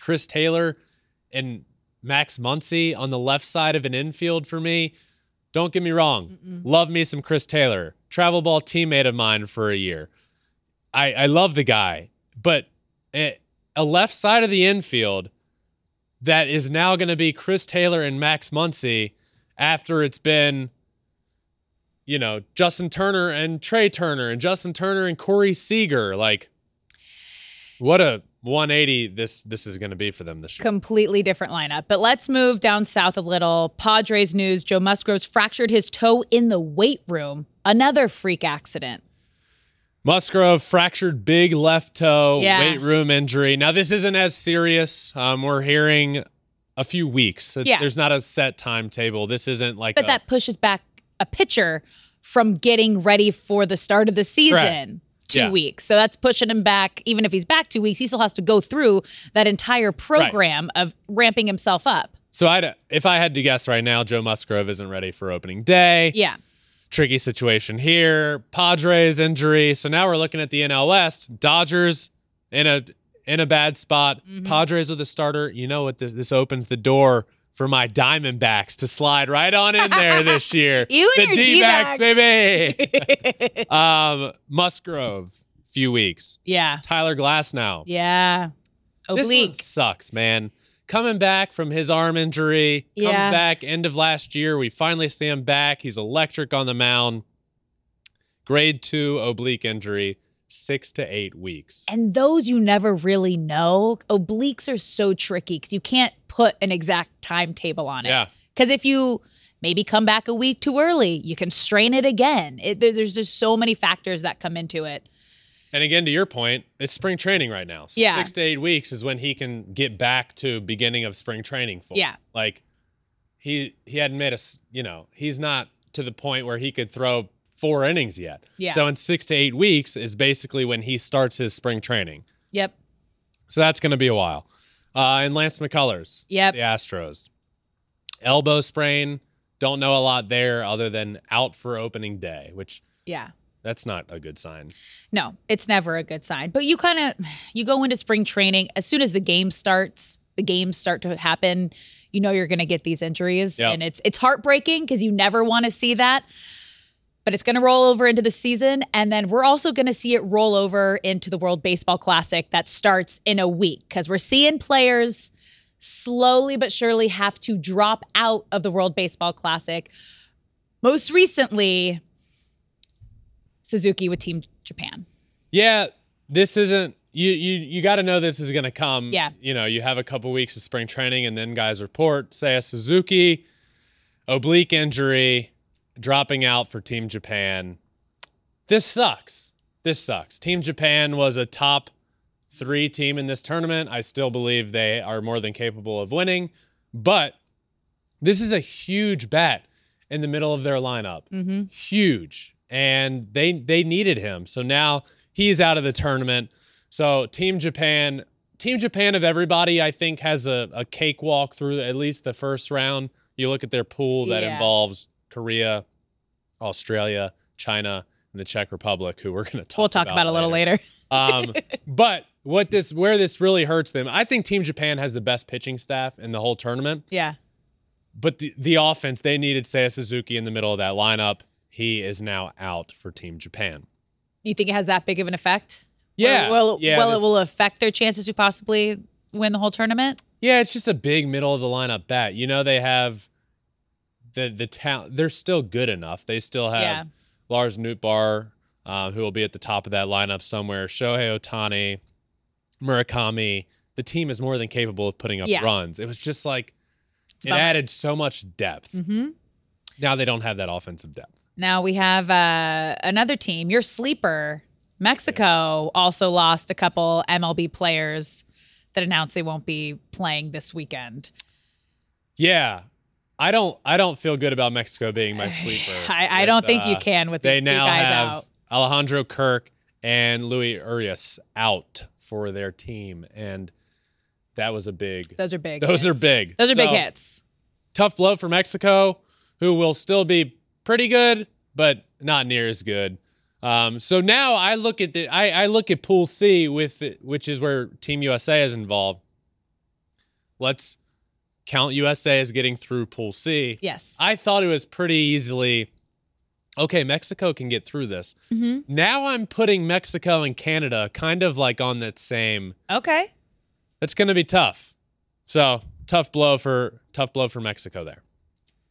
Chris Taylor and Max Muncy on the left side of an infield for me. Don't get me wrong. Love me some Chris Taylor. Travel ball teammate of mine for a year. I, I love the guy, but a, a left side of the infield that is now going to be Chris Taylor and Max Muncy after it's been, you know, Justin Turner and Trea Turner and Justin Turner and Corey Seager. Like, what a 180 this this is going to be for them this year. Completely different lineup. But let's move down south a little. Padres news Joe Musgrove's fractured his toe in the weight room. Another freak accident. Musgrove fractured big left toe, Yeah. weight room injury. Now this isn't as serious. Um, we're hearing a few weeks. It's- Yeah. There's not a set timetable. This isn't like But a- that pushes back a pitcher from getting ready for the start of the season. Two Yeah. weeks. So that's pushing him back. Even if he's back two weeks, he still has to go through that entire program of ramping himself up. So I, if I had to guess right now, Joe Musgrove isn't ready for opening day. Yeah. Tricky situation here. Padres injury. So now we're looking at the NL West. Dodgers in a in a bad spot. Mm-hmm. Padres with the starter. You know what? This, this opens the door for my Diamondbacks to slide right on in there this year. You and the D-backs, D-backs. baby. um, Musgrove, few weeks. Yeah. Tyler Glasnow. Yeah. Oblique. sucks, man. Coming back from his arm injury, comes Yeah. back end of last year. We finally see him back. He's electric on the mound. Grade two oblique injury, six to eight weeks. And those you never really know. Obliques are so tricky because you can't put an exact timetable on it. Yeah. Because if you maybe come back a week too early, you can strain it again. It, there- there's just so many factors that come into it. And again, to your point, it's spring training right now. So Yeah. six to eight weeks is when he can get back to beginning of spring training full. Yeah. Like he he hadn't made us, you know, he's not to the point where he could throw four innings yet. Yeah. So in six to eight weeks is basically when he starts his spring training. Yep. So that's going to be a while. Uh, and Lance McCullers, Yep. the Astros, elbow sprain. Don't know a lot there other than out for opening day, which Yeah. that's not a good sign. No, it's never a good sign. But you kind of you go into spring training as soon as the game starts, the games start to happen, you know you're going to get these injuries Yep. and it's it's heartbreaking because you never want to see that. But it's going to roll over into the season and then we're also going to see it roll over into the World Baseball Classic that starts in a week cuz we're seeing players slowly but surely have to drop out of the World Baseball Classic. Most recently Suzuki with Team Japan. Yeah, this isn't you you you got to know this is going to come. Yeah. You know, you have a couple weeks of spring training and then guys report say a Suzuki oblique injury dropping out for Team Japan. This sucks. This sucks. Team Japan was a top 3 team in this tournament. I still believe they are more than capable of winning, but this is a huge bet in the middle of their lineup. Mm-hmm. Huge. And they they needed him. So now he's out of the tournament. So Team Japan, Team Japan of everybody, I think, has a, a cakewalk through at least the first round. You look at their pool that Yeah. involves Korea, Australia, China and the Czech Republic, who we're going to talk. We'll talk about, a little later. um, but what this where this really hurts them, I think Team Japan has the best pitching staff in the whole tournament. yeah. But the, the offense, they needed Seiya Suzuki in the middle of that lineup. He is now out for Team Japan. You think it has that big of an effect? Yeah, Well, yeah, well, it will affect their chances to possibly win the whole tournament. Yeah, it's just a big middle of the lineup bat. You know, they have the the talent. They're still good enough. They still have Yeah. Lars Nootbaar, uh, who will be at the top of that lineup somewhere. Shohei Ohtani, Murakami. The team is more than capable of putting up Yeah. runs. It was just like it bummer. added so much depth. Mm-hmm. Now they don't have that offensive depth. Now we have uh, another team. Your sleeper, Mexico, also lost a couple MLB players that announced they won't be playing this weekend. Yeah. I don't I don't feel good about Mexico being my sleeper. I, I with, don't think you uh, can with They these two now have out. Alejandro Kirk and Luis Urias out for their team, and that was a big. Those are big. Those are big. Those are big hits. Tough blow for Mexico, who will still be pretty good, but not near as good. Um, so now I look at the I, I look at Pool C with which is where Team USA is involved. Let's count USA as getting through Pool C. Yes. I thought it was pretty easily okay, Mexico can get through this. Mm-hmm. Now I'm putting Mexico and Canada kind of like on that same. Okay. That's going to be tough. So, tough blow for tough blow for Mexico there.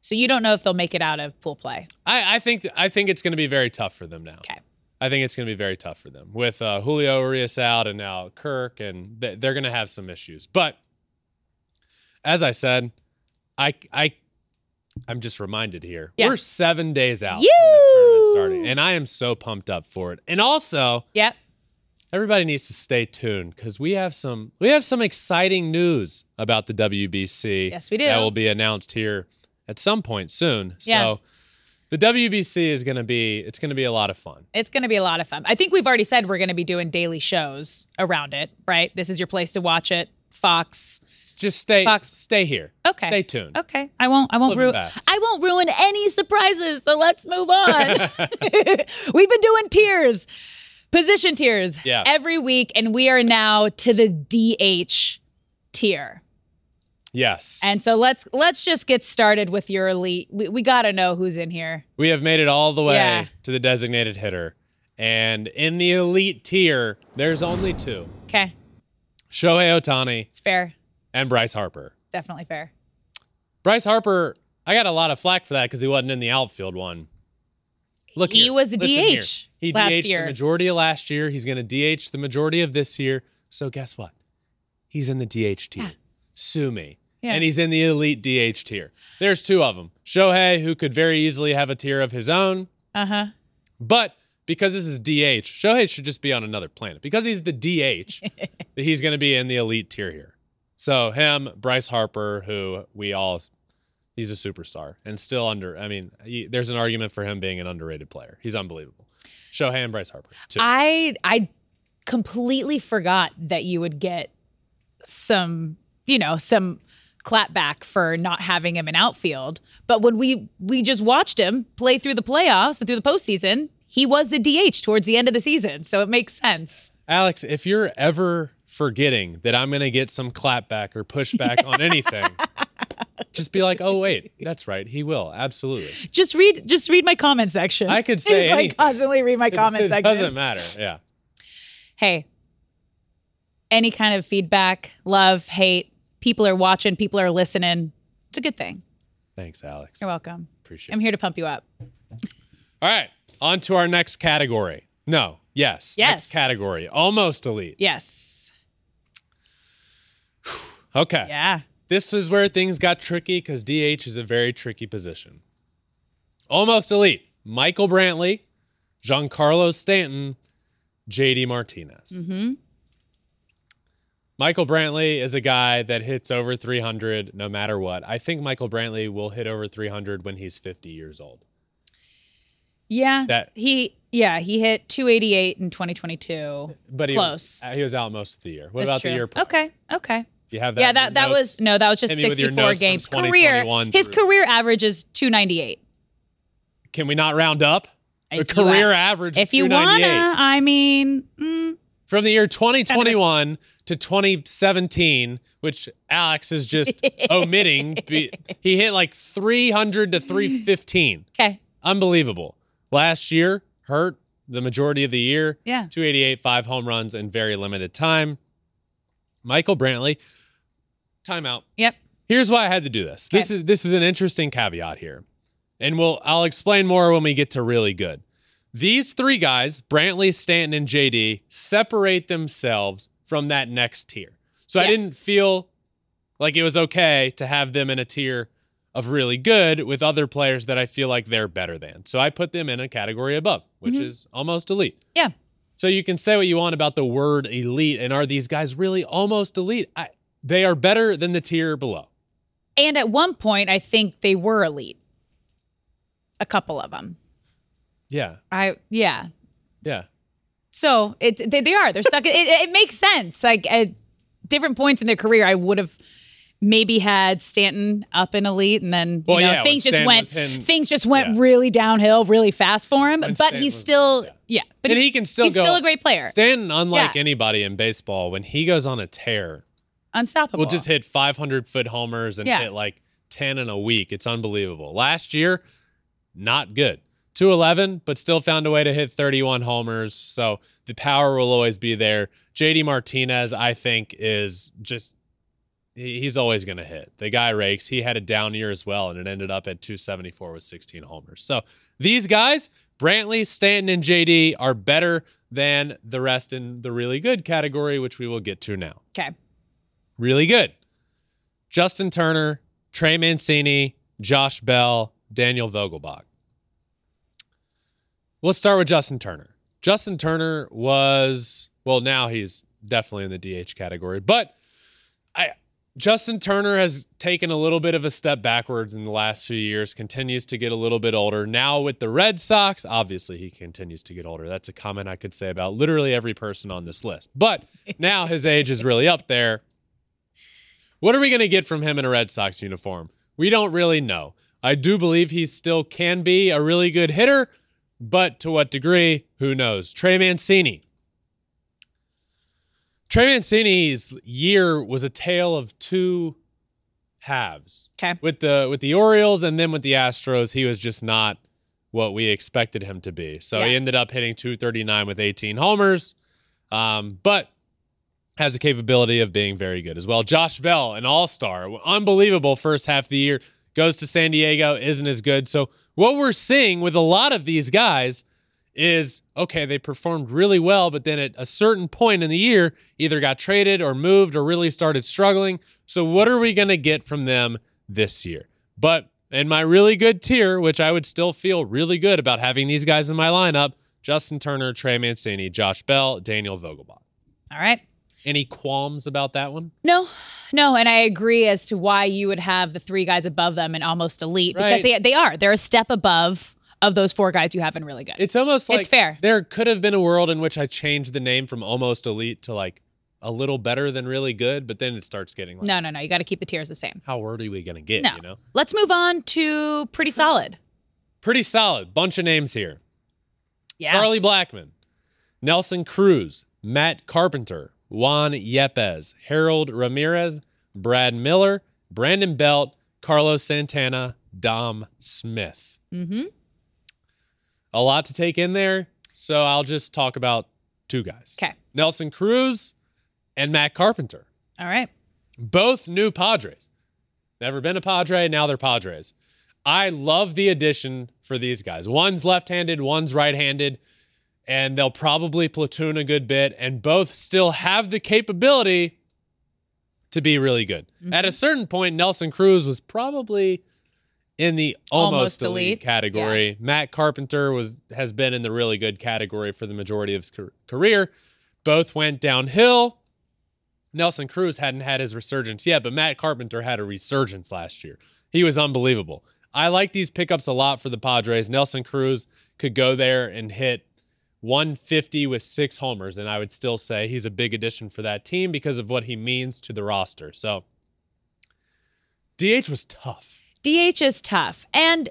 So you don't know if they'll make it out of pool play. I, I think I think it's going to be very tough for them now. Okay. I think it's going to be very tough for them with uh, Julio Urias out and now Kirk, and th- they're going to have some issues. But as I said, I I I'm just reminded here Yeah. we're seven days out from this tournament starting, and I am so pumped up for it. And also, Yep. everybody needs to stay tuned because we have some we have some exciting news about the WBC. Yes, we do. That will be announced here at some point soon. Yeah. So the WBC is going to be it's going to be a lot of fun. It's going to be a lot of fun. I think we've already said we're going to be doing daily shows around it, right? This is your place to watch it. Fox. Just stay Fox- stay here. Okay. Stay tuned. Okay. I won't I won't ruin. I won't ruin any surprises. So let's move on. We've been doing tiers. Position tiers Yes. every week and we are now to the DH tier. Yes. And so let's let's just get started with your elite. We, we got to know who's in here. we have made it all the way Yeah. to the designated hitter. And in the elite tier, there's only two. Okay. Shohei Ohtani It's fair. And Bryce Harper. Definitely fair. Bryce Harper, I got a lot of flack for that because he wasn't in the outfield one. Look, He here. was a Listen here. DH He last DH'd year. the majority of last year. He's going to DH the majority of this year. So guess what? He's in the DH tier. Sue me. Yeah. And he's in the elite DH tier. There's two of them. Shohei, who could very easily have a tier of his own, Uh-huh. but because this is DH, Shohei should just be on another planet. Because he's the DH, that he's going to be in the elite tier here. So him, Bryce Harper, who we all, he's a superstar and still under. I mean, he, there's an argument for him being an underrated player. He's unbelievable. Shohei and Bryce Harper. Too. I I completely forgot that you would get some, you know, some clapback for not having him in outfield. But when we we just watched him play through the playoffs and through the postseason, he was the DH towards the end of the season. So it makes sense. Alex, if you're ever forgetting that I'm going to get some clapback or pushback on anything, just be like, oh wait, that's right, he will absolutely. Just read just read my comment section. I could Just, say like constantly read my comment section. it section. doesn't matter. Yeah. hey, any kind of feedback, love, hate, people are watching, people are listening. It's a good thing. Thanks, Alex. You're welcome. Appreciate I'm here to pump you up. All right, on to our next category. No, yes, Yes. next category, almost elite. Yes. Okay, Yeah. this is where things got tricky because DH is a very tricky position. Almost elite: Michael Brantley, Giancarlo Stanton, JD Martinez. Mm-hmm. Michael Brantley is a guy that hits over 300 no matter what. I think Michael Brantley will hit over 300 when he's 50 years old. Yeah. That- he yeah, he hit 288 in 2022. But he Close. was he was out most of the year. What That's about true. the year? prior? Okay. Okay. Do you have that? yeah, that that notes? was no, that was just Hit me with your 64 notes from games. Career 2021 his through- career average is 298. Can we not round up? If you career average of If you wanna, I mean, mm, From the year 2021 to 2017, which Alex is just omitting, be- he hit like 300 to 315. okay. Unbelievable. Last year, hurt the majority of the year. Yeah. 288, five home runs in very limited time. Michael Brantley, timeout. Yep. Here's why I had to do this. This Okay. is this is an interesting caveat here. And we'll I'll explain more when we get to really good. These three guys, Brantley, Stanton, and JD, separate themselves from that next tier. So I didn't feel like it was okay to have them in a tier of really good with other players that I feel like they're better than. So I put them in a category above, which Mm-hmm. is almost elite. Yeah. So you can say what you want about the word elite, and are these guys really almost elite? I, they are better than the tier below. And at one point, I think they were elite. A couple of them. Yeah, I yeah. yeah. So it they, they are they're stuck. it, it makes sense. Like at different points in their career, I would have maybe had Stanton up in elite, and then you Well, know yeah, things just went things just went really downhill really fast for him. When but Stan he's was- still yeah. yeah. But and he can still he's go. still a great player, Stanton, unlike Yeah. anybody in baseball, when he goes on a tear, unstoppable. We'll just hit 500 foot homers and Yeah. hit like 10 in a week. It's unbelievable. Last year, not good. 211, but still found a way to hit 31 homers. So the power will always be there. JD Martinez, I think, is just, he's always going to hit. The guy rakes. He had a down year as well, and it ended up at 274 with 16 homers. So these guys, Brantley, Stanton, and JD, are better than the rest in the really good category, which we will get to now okay. Really good. Justin Turner, Trey Mancini, Josh Bell, Daniel Vogelbach. Let's start with Justin Turner. Justin Turner was well, now he's definitely in the DH category, but I Justin Turner has taken a little bit of a step backwards in the last few years, continues to get a little bit older. Now with the Red Sox, obviously he continues to get older. That's a comment I could say about literally every person on this list. But now his age is really up there. What are we going to get from him in a Red Sox uniform? We don't really know. I do believe he still can be a really good hitter, but to what degree, who knows? Trey Mancini. Trey Mancini's year was a tale of two halves. Okay. With the with the Orioles and then with the Astros, he was just not what we expected him to be. So he ended up hitting 239 with 18 homers. Um, but has the capability of being very good as well. Josh Bell, an all-star, unbelievable first half of the year, goes to San Diego, isn't as good. So what we're seeing with a lot of these guys is okay, they performed really well, but then at a certain point in the year, either got traded or moved or really started struggling. So what are we going to get from them this year? But in my really good tier, which I would still feel really good about having these guys in my lineup, Justin Turner, Trey Mancini, Josh Bell, Daniel Vogelbach. All right. Any qualms about that one? No, no, and I agree as to why you would have the three guys above them and almost elite because they they are they're a step above of those four guys you have in really good. It's almost like It's fair. There could have been a world in which I changed the name from almost elite to like a little better than really good, but then it starts getting like, no, no, no. You got to keep the tiers the same. how wordy are we gonna get? No. You know, Let's move on to pretty solid. pretty solid. Bunch of names here. Yeah. Charlie Blackmon, Nelson Cruz, Matt Carpenter, Juan Yepez, Harold Ramirez, Brad Miller, Brandon Belt, Carlos Santana, Dom Smith. Mm-hmm. A lot to take in there, so I'll just talk about two guys. Okay. Nelson Cruz and Matt Carpenter. All right. Both new Padres. Never been a Padre, now they're Padres. I love the addition for these guys. One's left handed, one's right handed, and they'll probably platoon a good bit, and both still have the capability to be really good. At a mm-hmm. certain point, Nelson Cruz was probably in the almost, Almost elite, elite, category. Matt Carpenter was has been in the really good category for the majority of his career. Both went downhill. Nelson Cruz hadn't had his resurgence yet, but Matt Carpenter had a resurgence last year. He was unbelievable. I like these pickups a lot for the Padres. Nelson Cruz could go there and hit 150 with six homers, and I would still say he's a big addition for that team because of what he means to the roster. So, DH was tough. DH is tough. And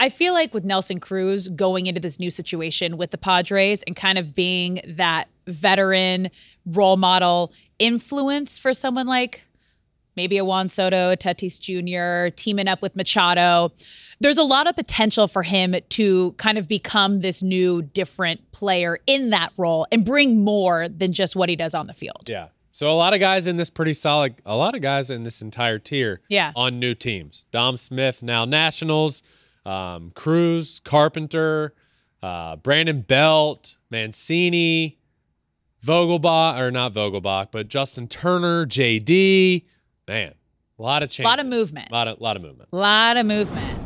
I feel like with Nelson Cruz going into this new situation with the Padres and kind of being that veteran role model influence for someone like maybe a Juan Soto, a Tatis Jr., teaming up with Machado. There's a lot of potential for him to kind of become this new, different player in that role and bring more than just what he does on the field. Yeah. So a lot of guys in this pretty solid, a lot of guys in this entire tier Yeah. on new teams. Dom Smith, now Nationals, um, Cruz, Carpenter, uh, Brandon Belt, Mancini, Vogelbach, or not Vogelbach, but Justin Turner, JD. Man, a lot of change. A lot of movement. A lot of, lot of movement. A lot of movement.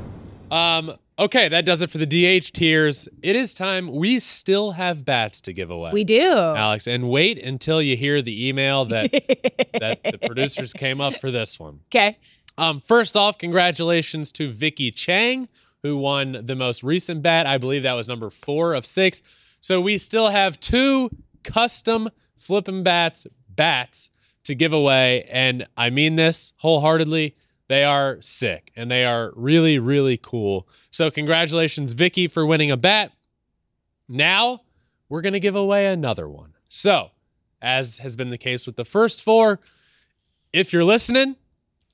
Um, okay, that does it for the DH tiers. It is time. We still have bats to give away. We do. Alex, and wait until you hear the email that that the producers came up for this one. Okay. Um, first off, congratulations to Vicky Chang, who won the most recent bat. I believe that was number four of six. So we still have two custom flipping bats bats to give away, and I mean this wholeheartedly. They are sick and they are really, really cool. So congratulations, Vicky, for winning a bat. Now we're gonna give away another one. So, as has been the case with the first four, if you're listening,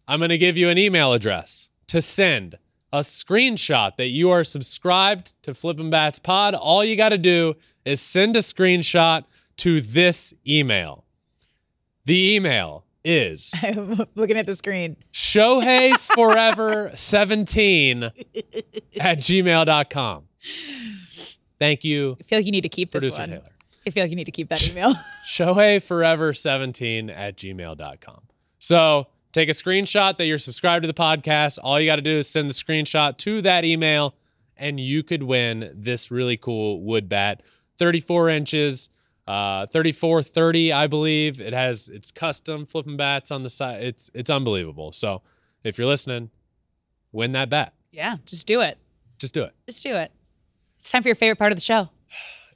I'm going to give you an email address to send a screenshot that you are subscribed to Flippin' Bats Pod. All you got to do is send a screenshot to this email. The email is I'm Looking at the screen. Shohei Forever 17 at gmail.com. Thank you, I feel like you need to keep this producer one. Taylor. I feel like you need to keep that email. Shohei Forever 17 at gmail.com. So take a screenshot that you're subscribed to the podcast. All you got to do is send the screenshot to that email, and you could win this really cool wood bat. 34 inches, uh, 34 30, I believe. It has it's custom flipping bats on the side. It's it's unbelievable. So if you're listening, win that bat. yeah, just do it. Just do it. Just do it. It's time for your favorite part of the show.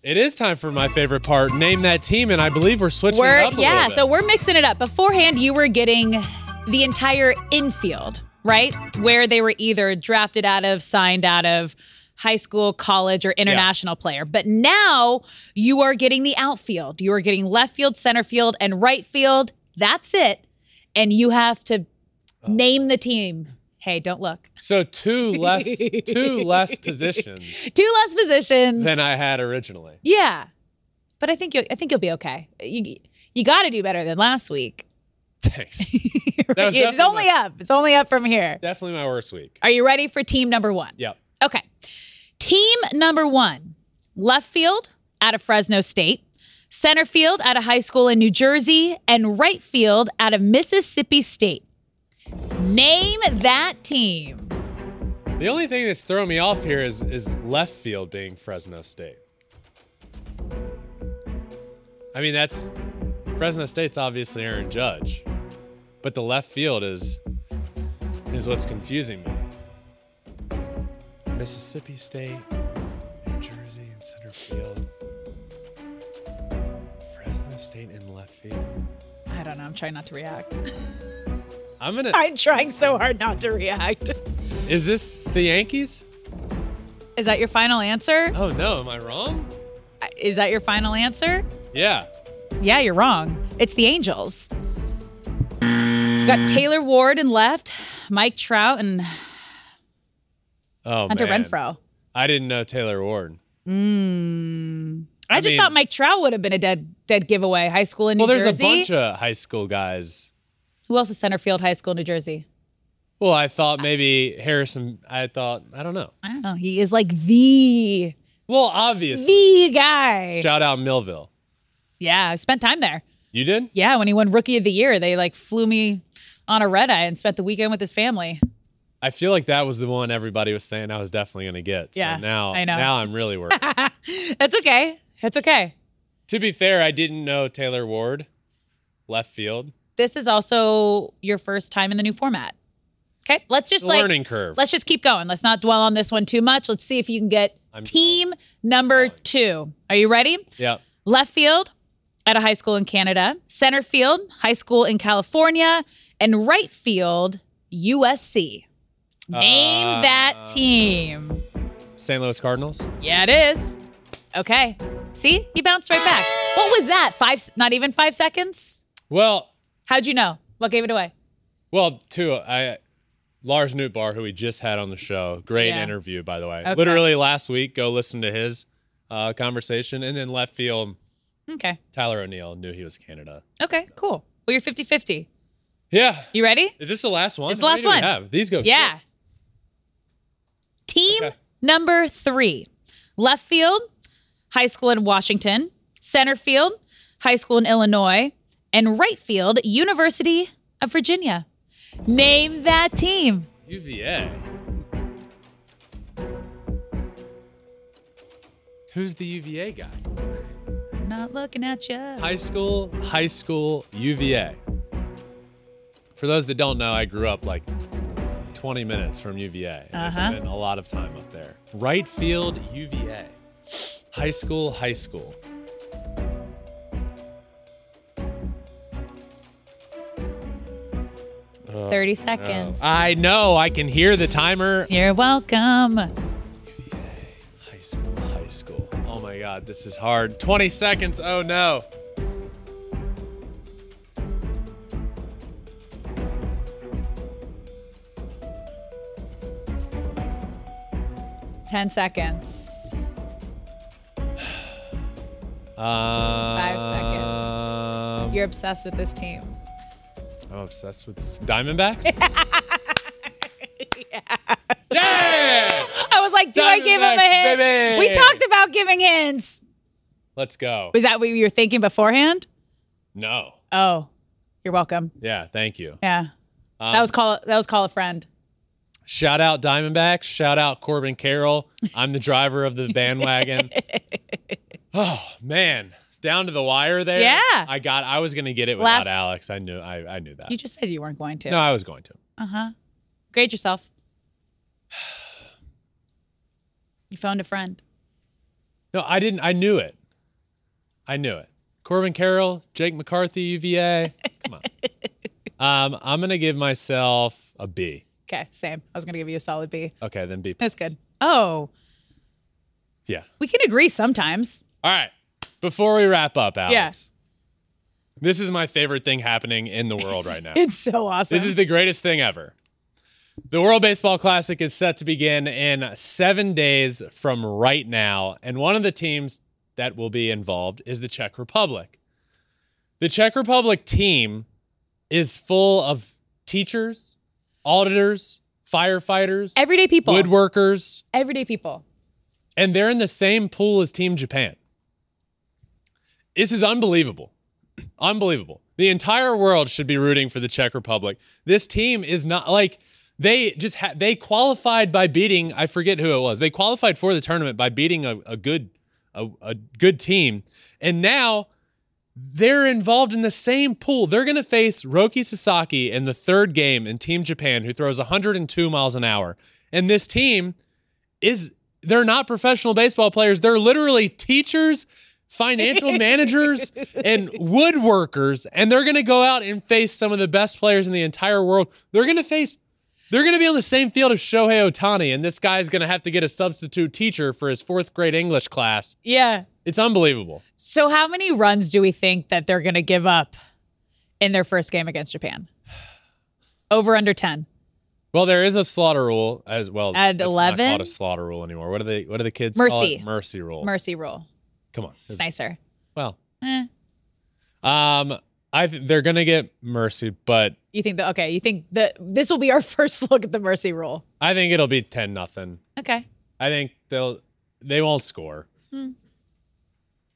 It is time for my favorite part. Name that team, and I believe we're switching We're it up. yeah, so we're mixing it up. Beforehand, you were getting the entire infield, right? Where they were either drafted out of, signed out of, high school, college, or international player. But now you are getting the outfield. You are getting left field, center field, and right field. That's it. And you have to Oh. name the team. Hey, don't look. So two less two less positions Two less positions. than I had originally. yeah, but I think you I think you'll be okay. You you got to do better than last week. Thanks. was it's only my- up. It's only up from here. Definitely my worst week. Are you ready for team number one? Yep. Okay. Team number one left field out of Fresno State, center field out of high school in New Jersey, and right field out of Mississippi State. Name that team. The only thing that's throwing me off here is is left field being Fresno State. I mean, that's Fresno State's obviously Aaron Judge, but the left field is is what's confusing me. Mississippi State, New Jersey, and center field. Fresno State in left field. I don't know. I'm trying not to react. I'm gonna. I'm trying so hard not to react. Is this the Yankees? Is that your final answer? Oh no, am I wrong? Is that your final answer? Yeah. Yeah, you're wrong. It's the Angels. Got Taylor Ward and left, Mike Trout, and Oh Hunter man. Renfroe. I didn't know Taylor Ward. I, I just mean- thought Mike Trout would have been a dead dead giveaway. High school in New Jersey. Well, there's Jersey. a bunch of high school guys. Who else is center field high school New Jersey? Well, I thought maybe Harrison. I thought I don't know. I don't know. He is like the Well, obviously. the guy. Shout out Millville. Yeah, I spent time there. You did? Yeah, when he won Rookie of the Year, they like flew me on a red eye and spent the weekend with his family. I feel like that was the one everybody was saying I was definitely going to get. So Yeah, now, I know. Now I'm really worried. That's okay. That's okay. to be fair, I didn't know Taylor Ward, left field. This is also your first time in the new format. Okay, let's just like Learning curve. Let's just keep going. Let's not dwell on this one too much. Let's see if you can get I'm team number two. Are you ready? Yep. Left field at a high school in Canada, center field, high school in California, and right field, USC. Name Uh, that team. St. Louis Cardinals. Yeah, it is. Okay. See, he bounced right back. What was that? Five? Not even five seconds. Well, How'd you know? What gave it away? well, two. I Lars Nootbaar, who we just had on the show, great Yeah. interview by the way. Okay. Literally last week, go listen to his uh, conversation, and then left field. Okay. Tyler O'Neill knew he was Canada. Okay. Cool. Well, you're 50-50. Yeah. You ready? Is this the last one? It's the last one. These go. Yeah. Team Okay. number three left field, high school in Washington, center field, high school in Illinois, and right field, University of Virginia. Name that team. UVA. Who's the UVA guy? Not looking at you. High school, high school, UVA. For those that don't know, I grew up like 20 minutes from UVA. And I Uh-huh. spent a lot of time up there. Right field, UVA. High school, high school. 30 seconds. I know, I can hear the timer. You're welcome. UVA, high school, high school. Oh my God, this is hard. 20 seconds. Oh no. Ten seconds. Five seconds. You're obsessed with this team. I'm obsessed with this. Diamondbacks? yeah! yeah. I was like, do I give him a hint? baby. We talked about giving hints. Let's go. Was that what you were thinking beforehand? No. Oh, you're welcome. Yeah, thank you. Yeah. Um, that was call that was call a friend. Shout out Diamondbacks. Shout out Corbin Carroll. I'm the driver of the bandwagon. oh man, down to the wire there. Yeah. I got. I was gonna get it without Last- Alex. I knew. I, I knew that. You just said you weren't going to. no, I was going to. Uh-huh. Grade yourself. You phoned a friend. No, I didn't. I knew it. I knew it. Corbin Carroll, Jake McCarthy, UVA. Come on. Um, I'm gonna give myself a B. Okay, same. I was gonna give you a solid B. Okay, then B. That's good. Oh, Yeah. we can agree sometimes. All right. Before we wrap up, Alex. Yeah. This is my favorite thing happening in the world right now. It's so awesome. This is the greatest thing ever. The World Baseball Classic is set to begin in seven days from right now, and one of the teams that will be involved is the Czech Republic. The Czech Republic team is full of teachers, auditors, firefighters, everyday people. woodworkers, Everyday people. and they're in the same pool as Team Japan. This is unbelievable. Unbelievable. The entire world should be rooting for the Czech Republic. This team is not like they just ha- they qualified by beating I forget who it was. They qualified for the tournament by beating a, a good a, a good team, and now they're involved in the same pool. They're going to face Roki Sasaki in the third game in Team Japan, who throws 102 miles an hour. And this team is they're not professional baseball players. They're literally teachers, financial managers, and woodworkers. And they're going to go out and face some of the best players in the entire world. They're going to face. They're going to be on the same field as Shohei Ohtani, and this guy's going to have to get a substitute teacher for his fourth grade English class. Yeah. It's unbelievable. So how many runs do we think that they're gonna give up in their first game against Japan? Over under 10. Well, there is a slaughter rule as well. At It's not called a slaughter rule anymore. What are they? What do the kids call Mercy. it? Mercy rule. Mercy rule. Come on. It's nicer. Well, Eh. um, I th- they're gonna get mercy, but You think that okay, you think that this will be our first look at the mercy rule. I think it'll be ten nothing. Okay. I think they'll they won't score. Hmm.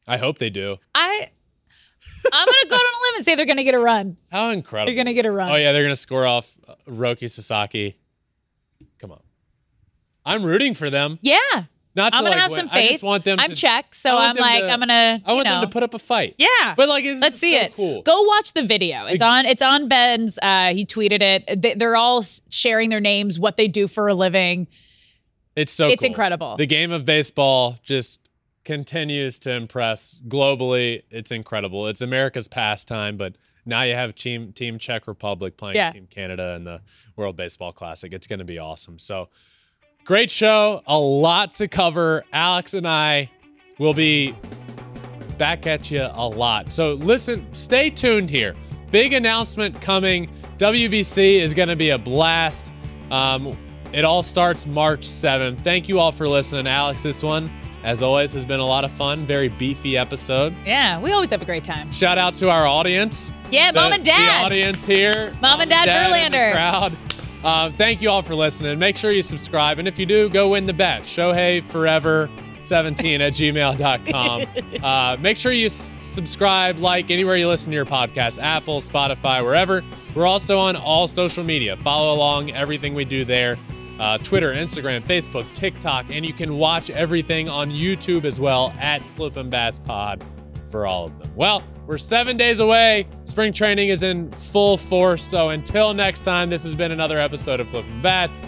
I hope they do. I I'm gonna go on a limb and say they're gonna get a run. How incredible! They're gonna get a run. Oh yeah, they're gonna score off uh, Roki Sasaki. Come on, I'm rooting for them. Yeah. Not to I'm gonna like have win. some faith. I just want them. I'm to, Czech, so I'm like, to- I'm gonna. I want you them to put up a fight. Yeah. But like, it's let's see so it. Cool. Go watch the video. It's on. It's on Ben's. Uh, he tweeted it. They, they're all sharing their names, what they do for a living. It's so It's cool. incredible. The game of baseball just continues to impress globally. It's incredible. It's America's pastime, but Now you have team Team Czech Republic playing Yeah. Team Canada in the World Baseball Classic. It's going to be awesome. So great show, a lot to cover. Alex and I will be back at you a lot. So listen, stay tuned here. Big announcement coming. WBC is going to be a blast. Um, it all starts March 7th. Thank you all for listening, Alex. This one, as always, has been a lot of fun. Very beefy episode. Yeah, we always have a great time. Shout out to our audience. Yeah, the, mom and dad. The audience here. Mom and Dad the Verlander. crowd. Uh, thank you all for listening. Make sure you subscribe. And if you do, go win the bet. Shohei Forever 17 at gmail.com. Uh, make sure you s- subscribe, like anywhere you listen to your podcast Apple, Spotify, wherever. We're also on all social media. Follow along everything we do there uh, Twitter, Instagram, Facebook, TikTok, and you can watch everything on YouTube as well at Flippin' Bats Pod for all of them. Well, we're seven days away. Spring training is in full force. So until next time, this has been another episode of Flippin' Bats.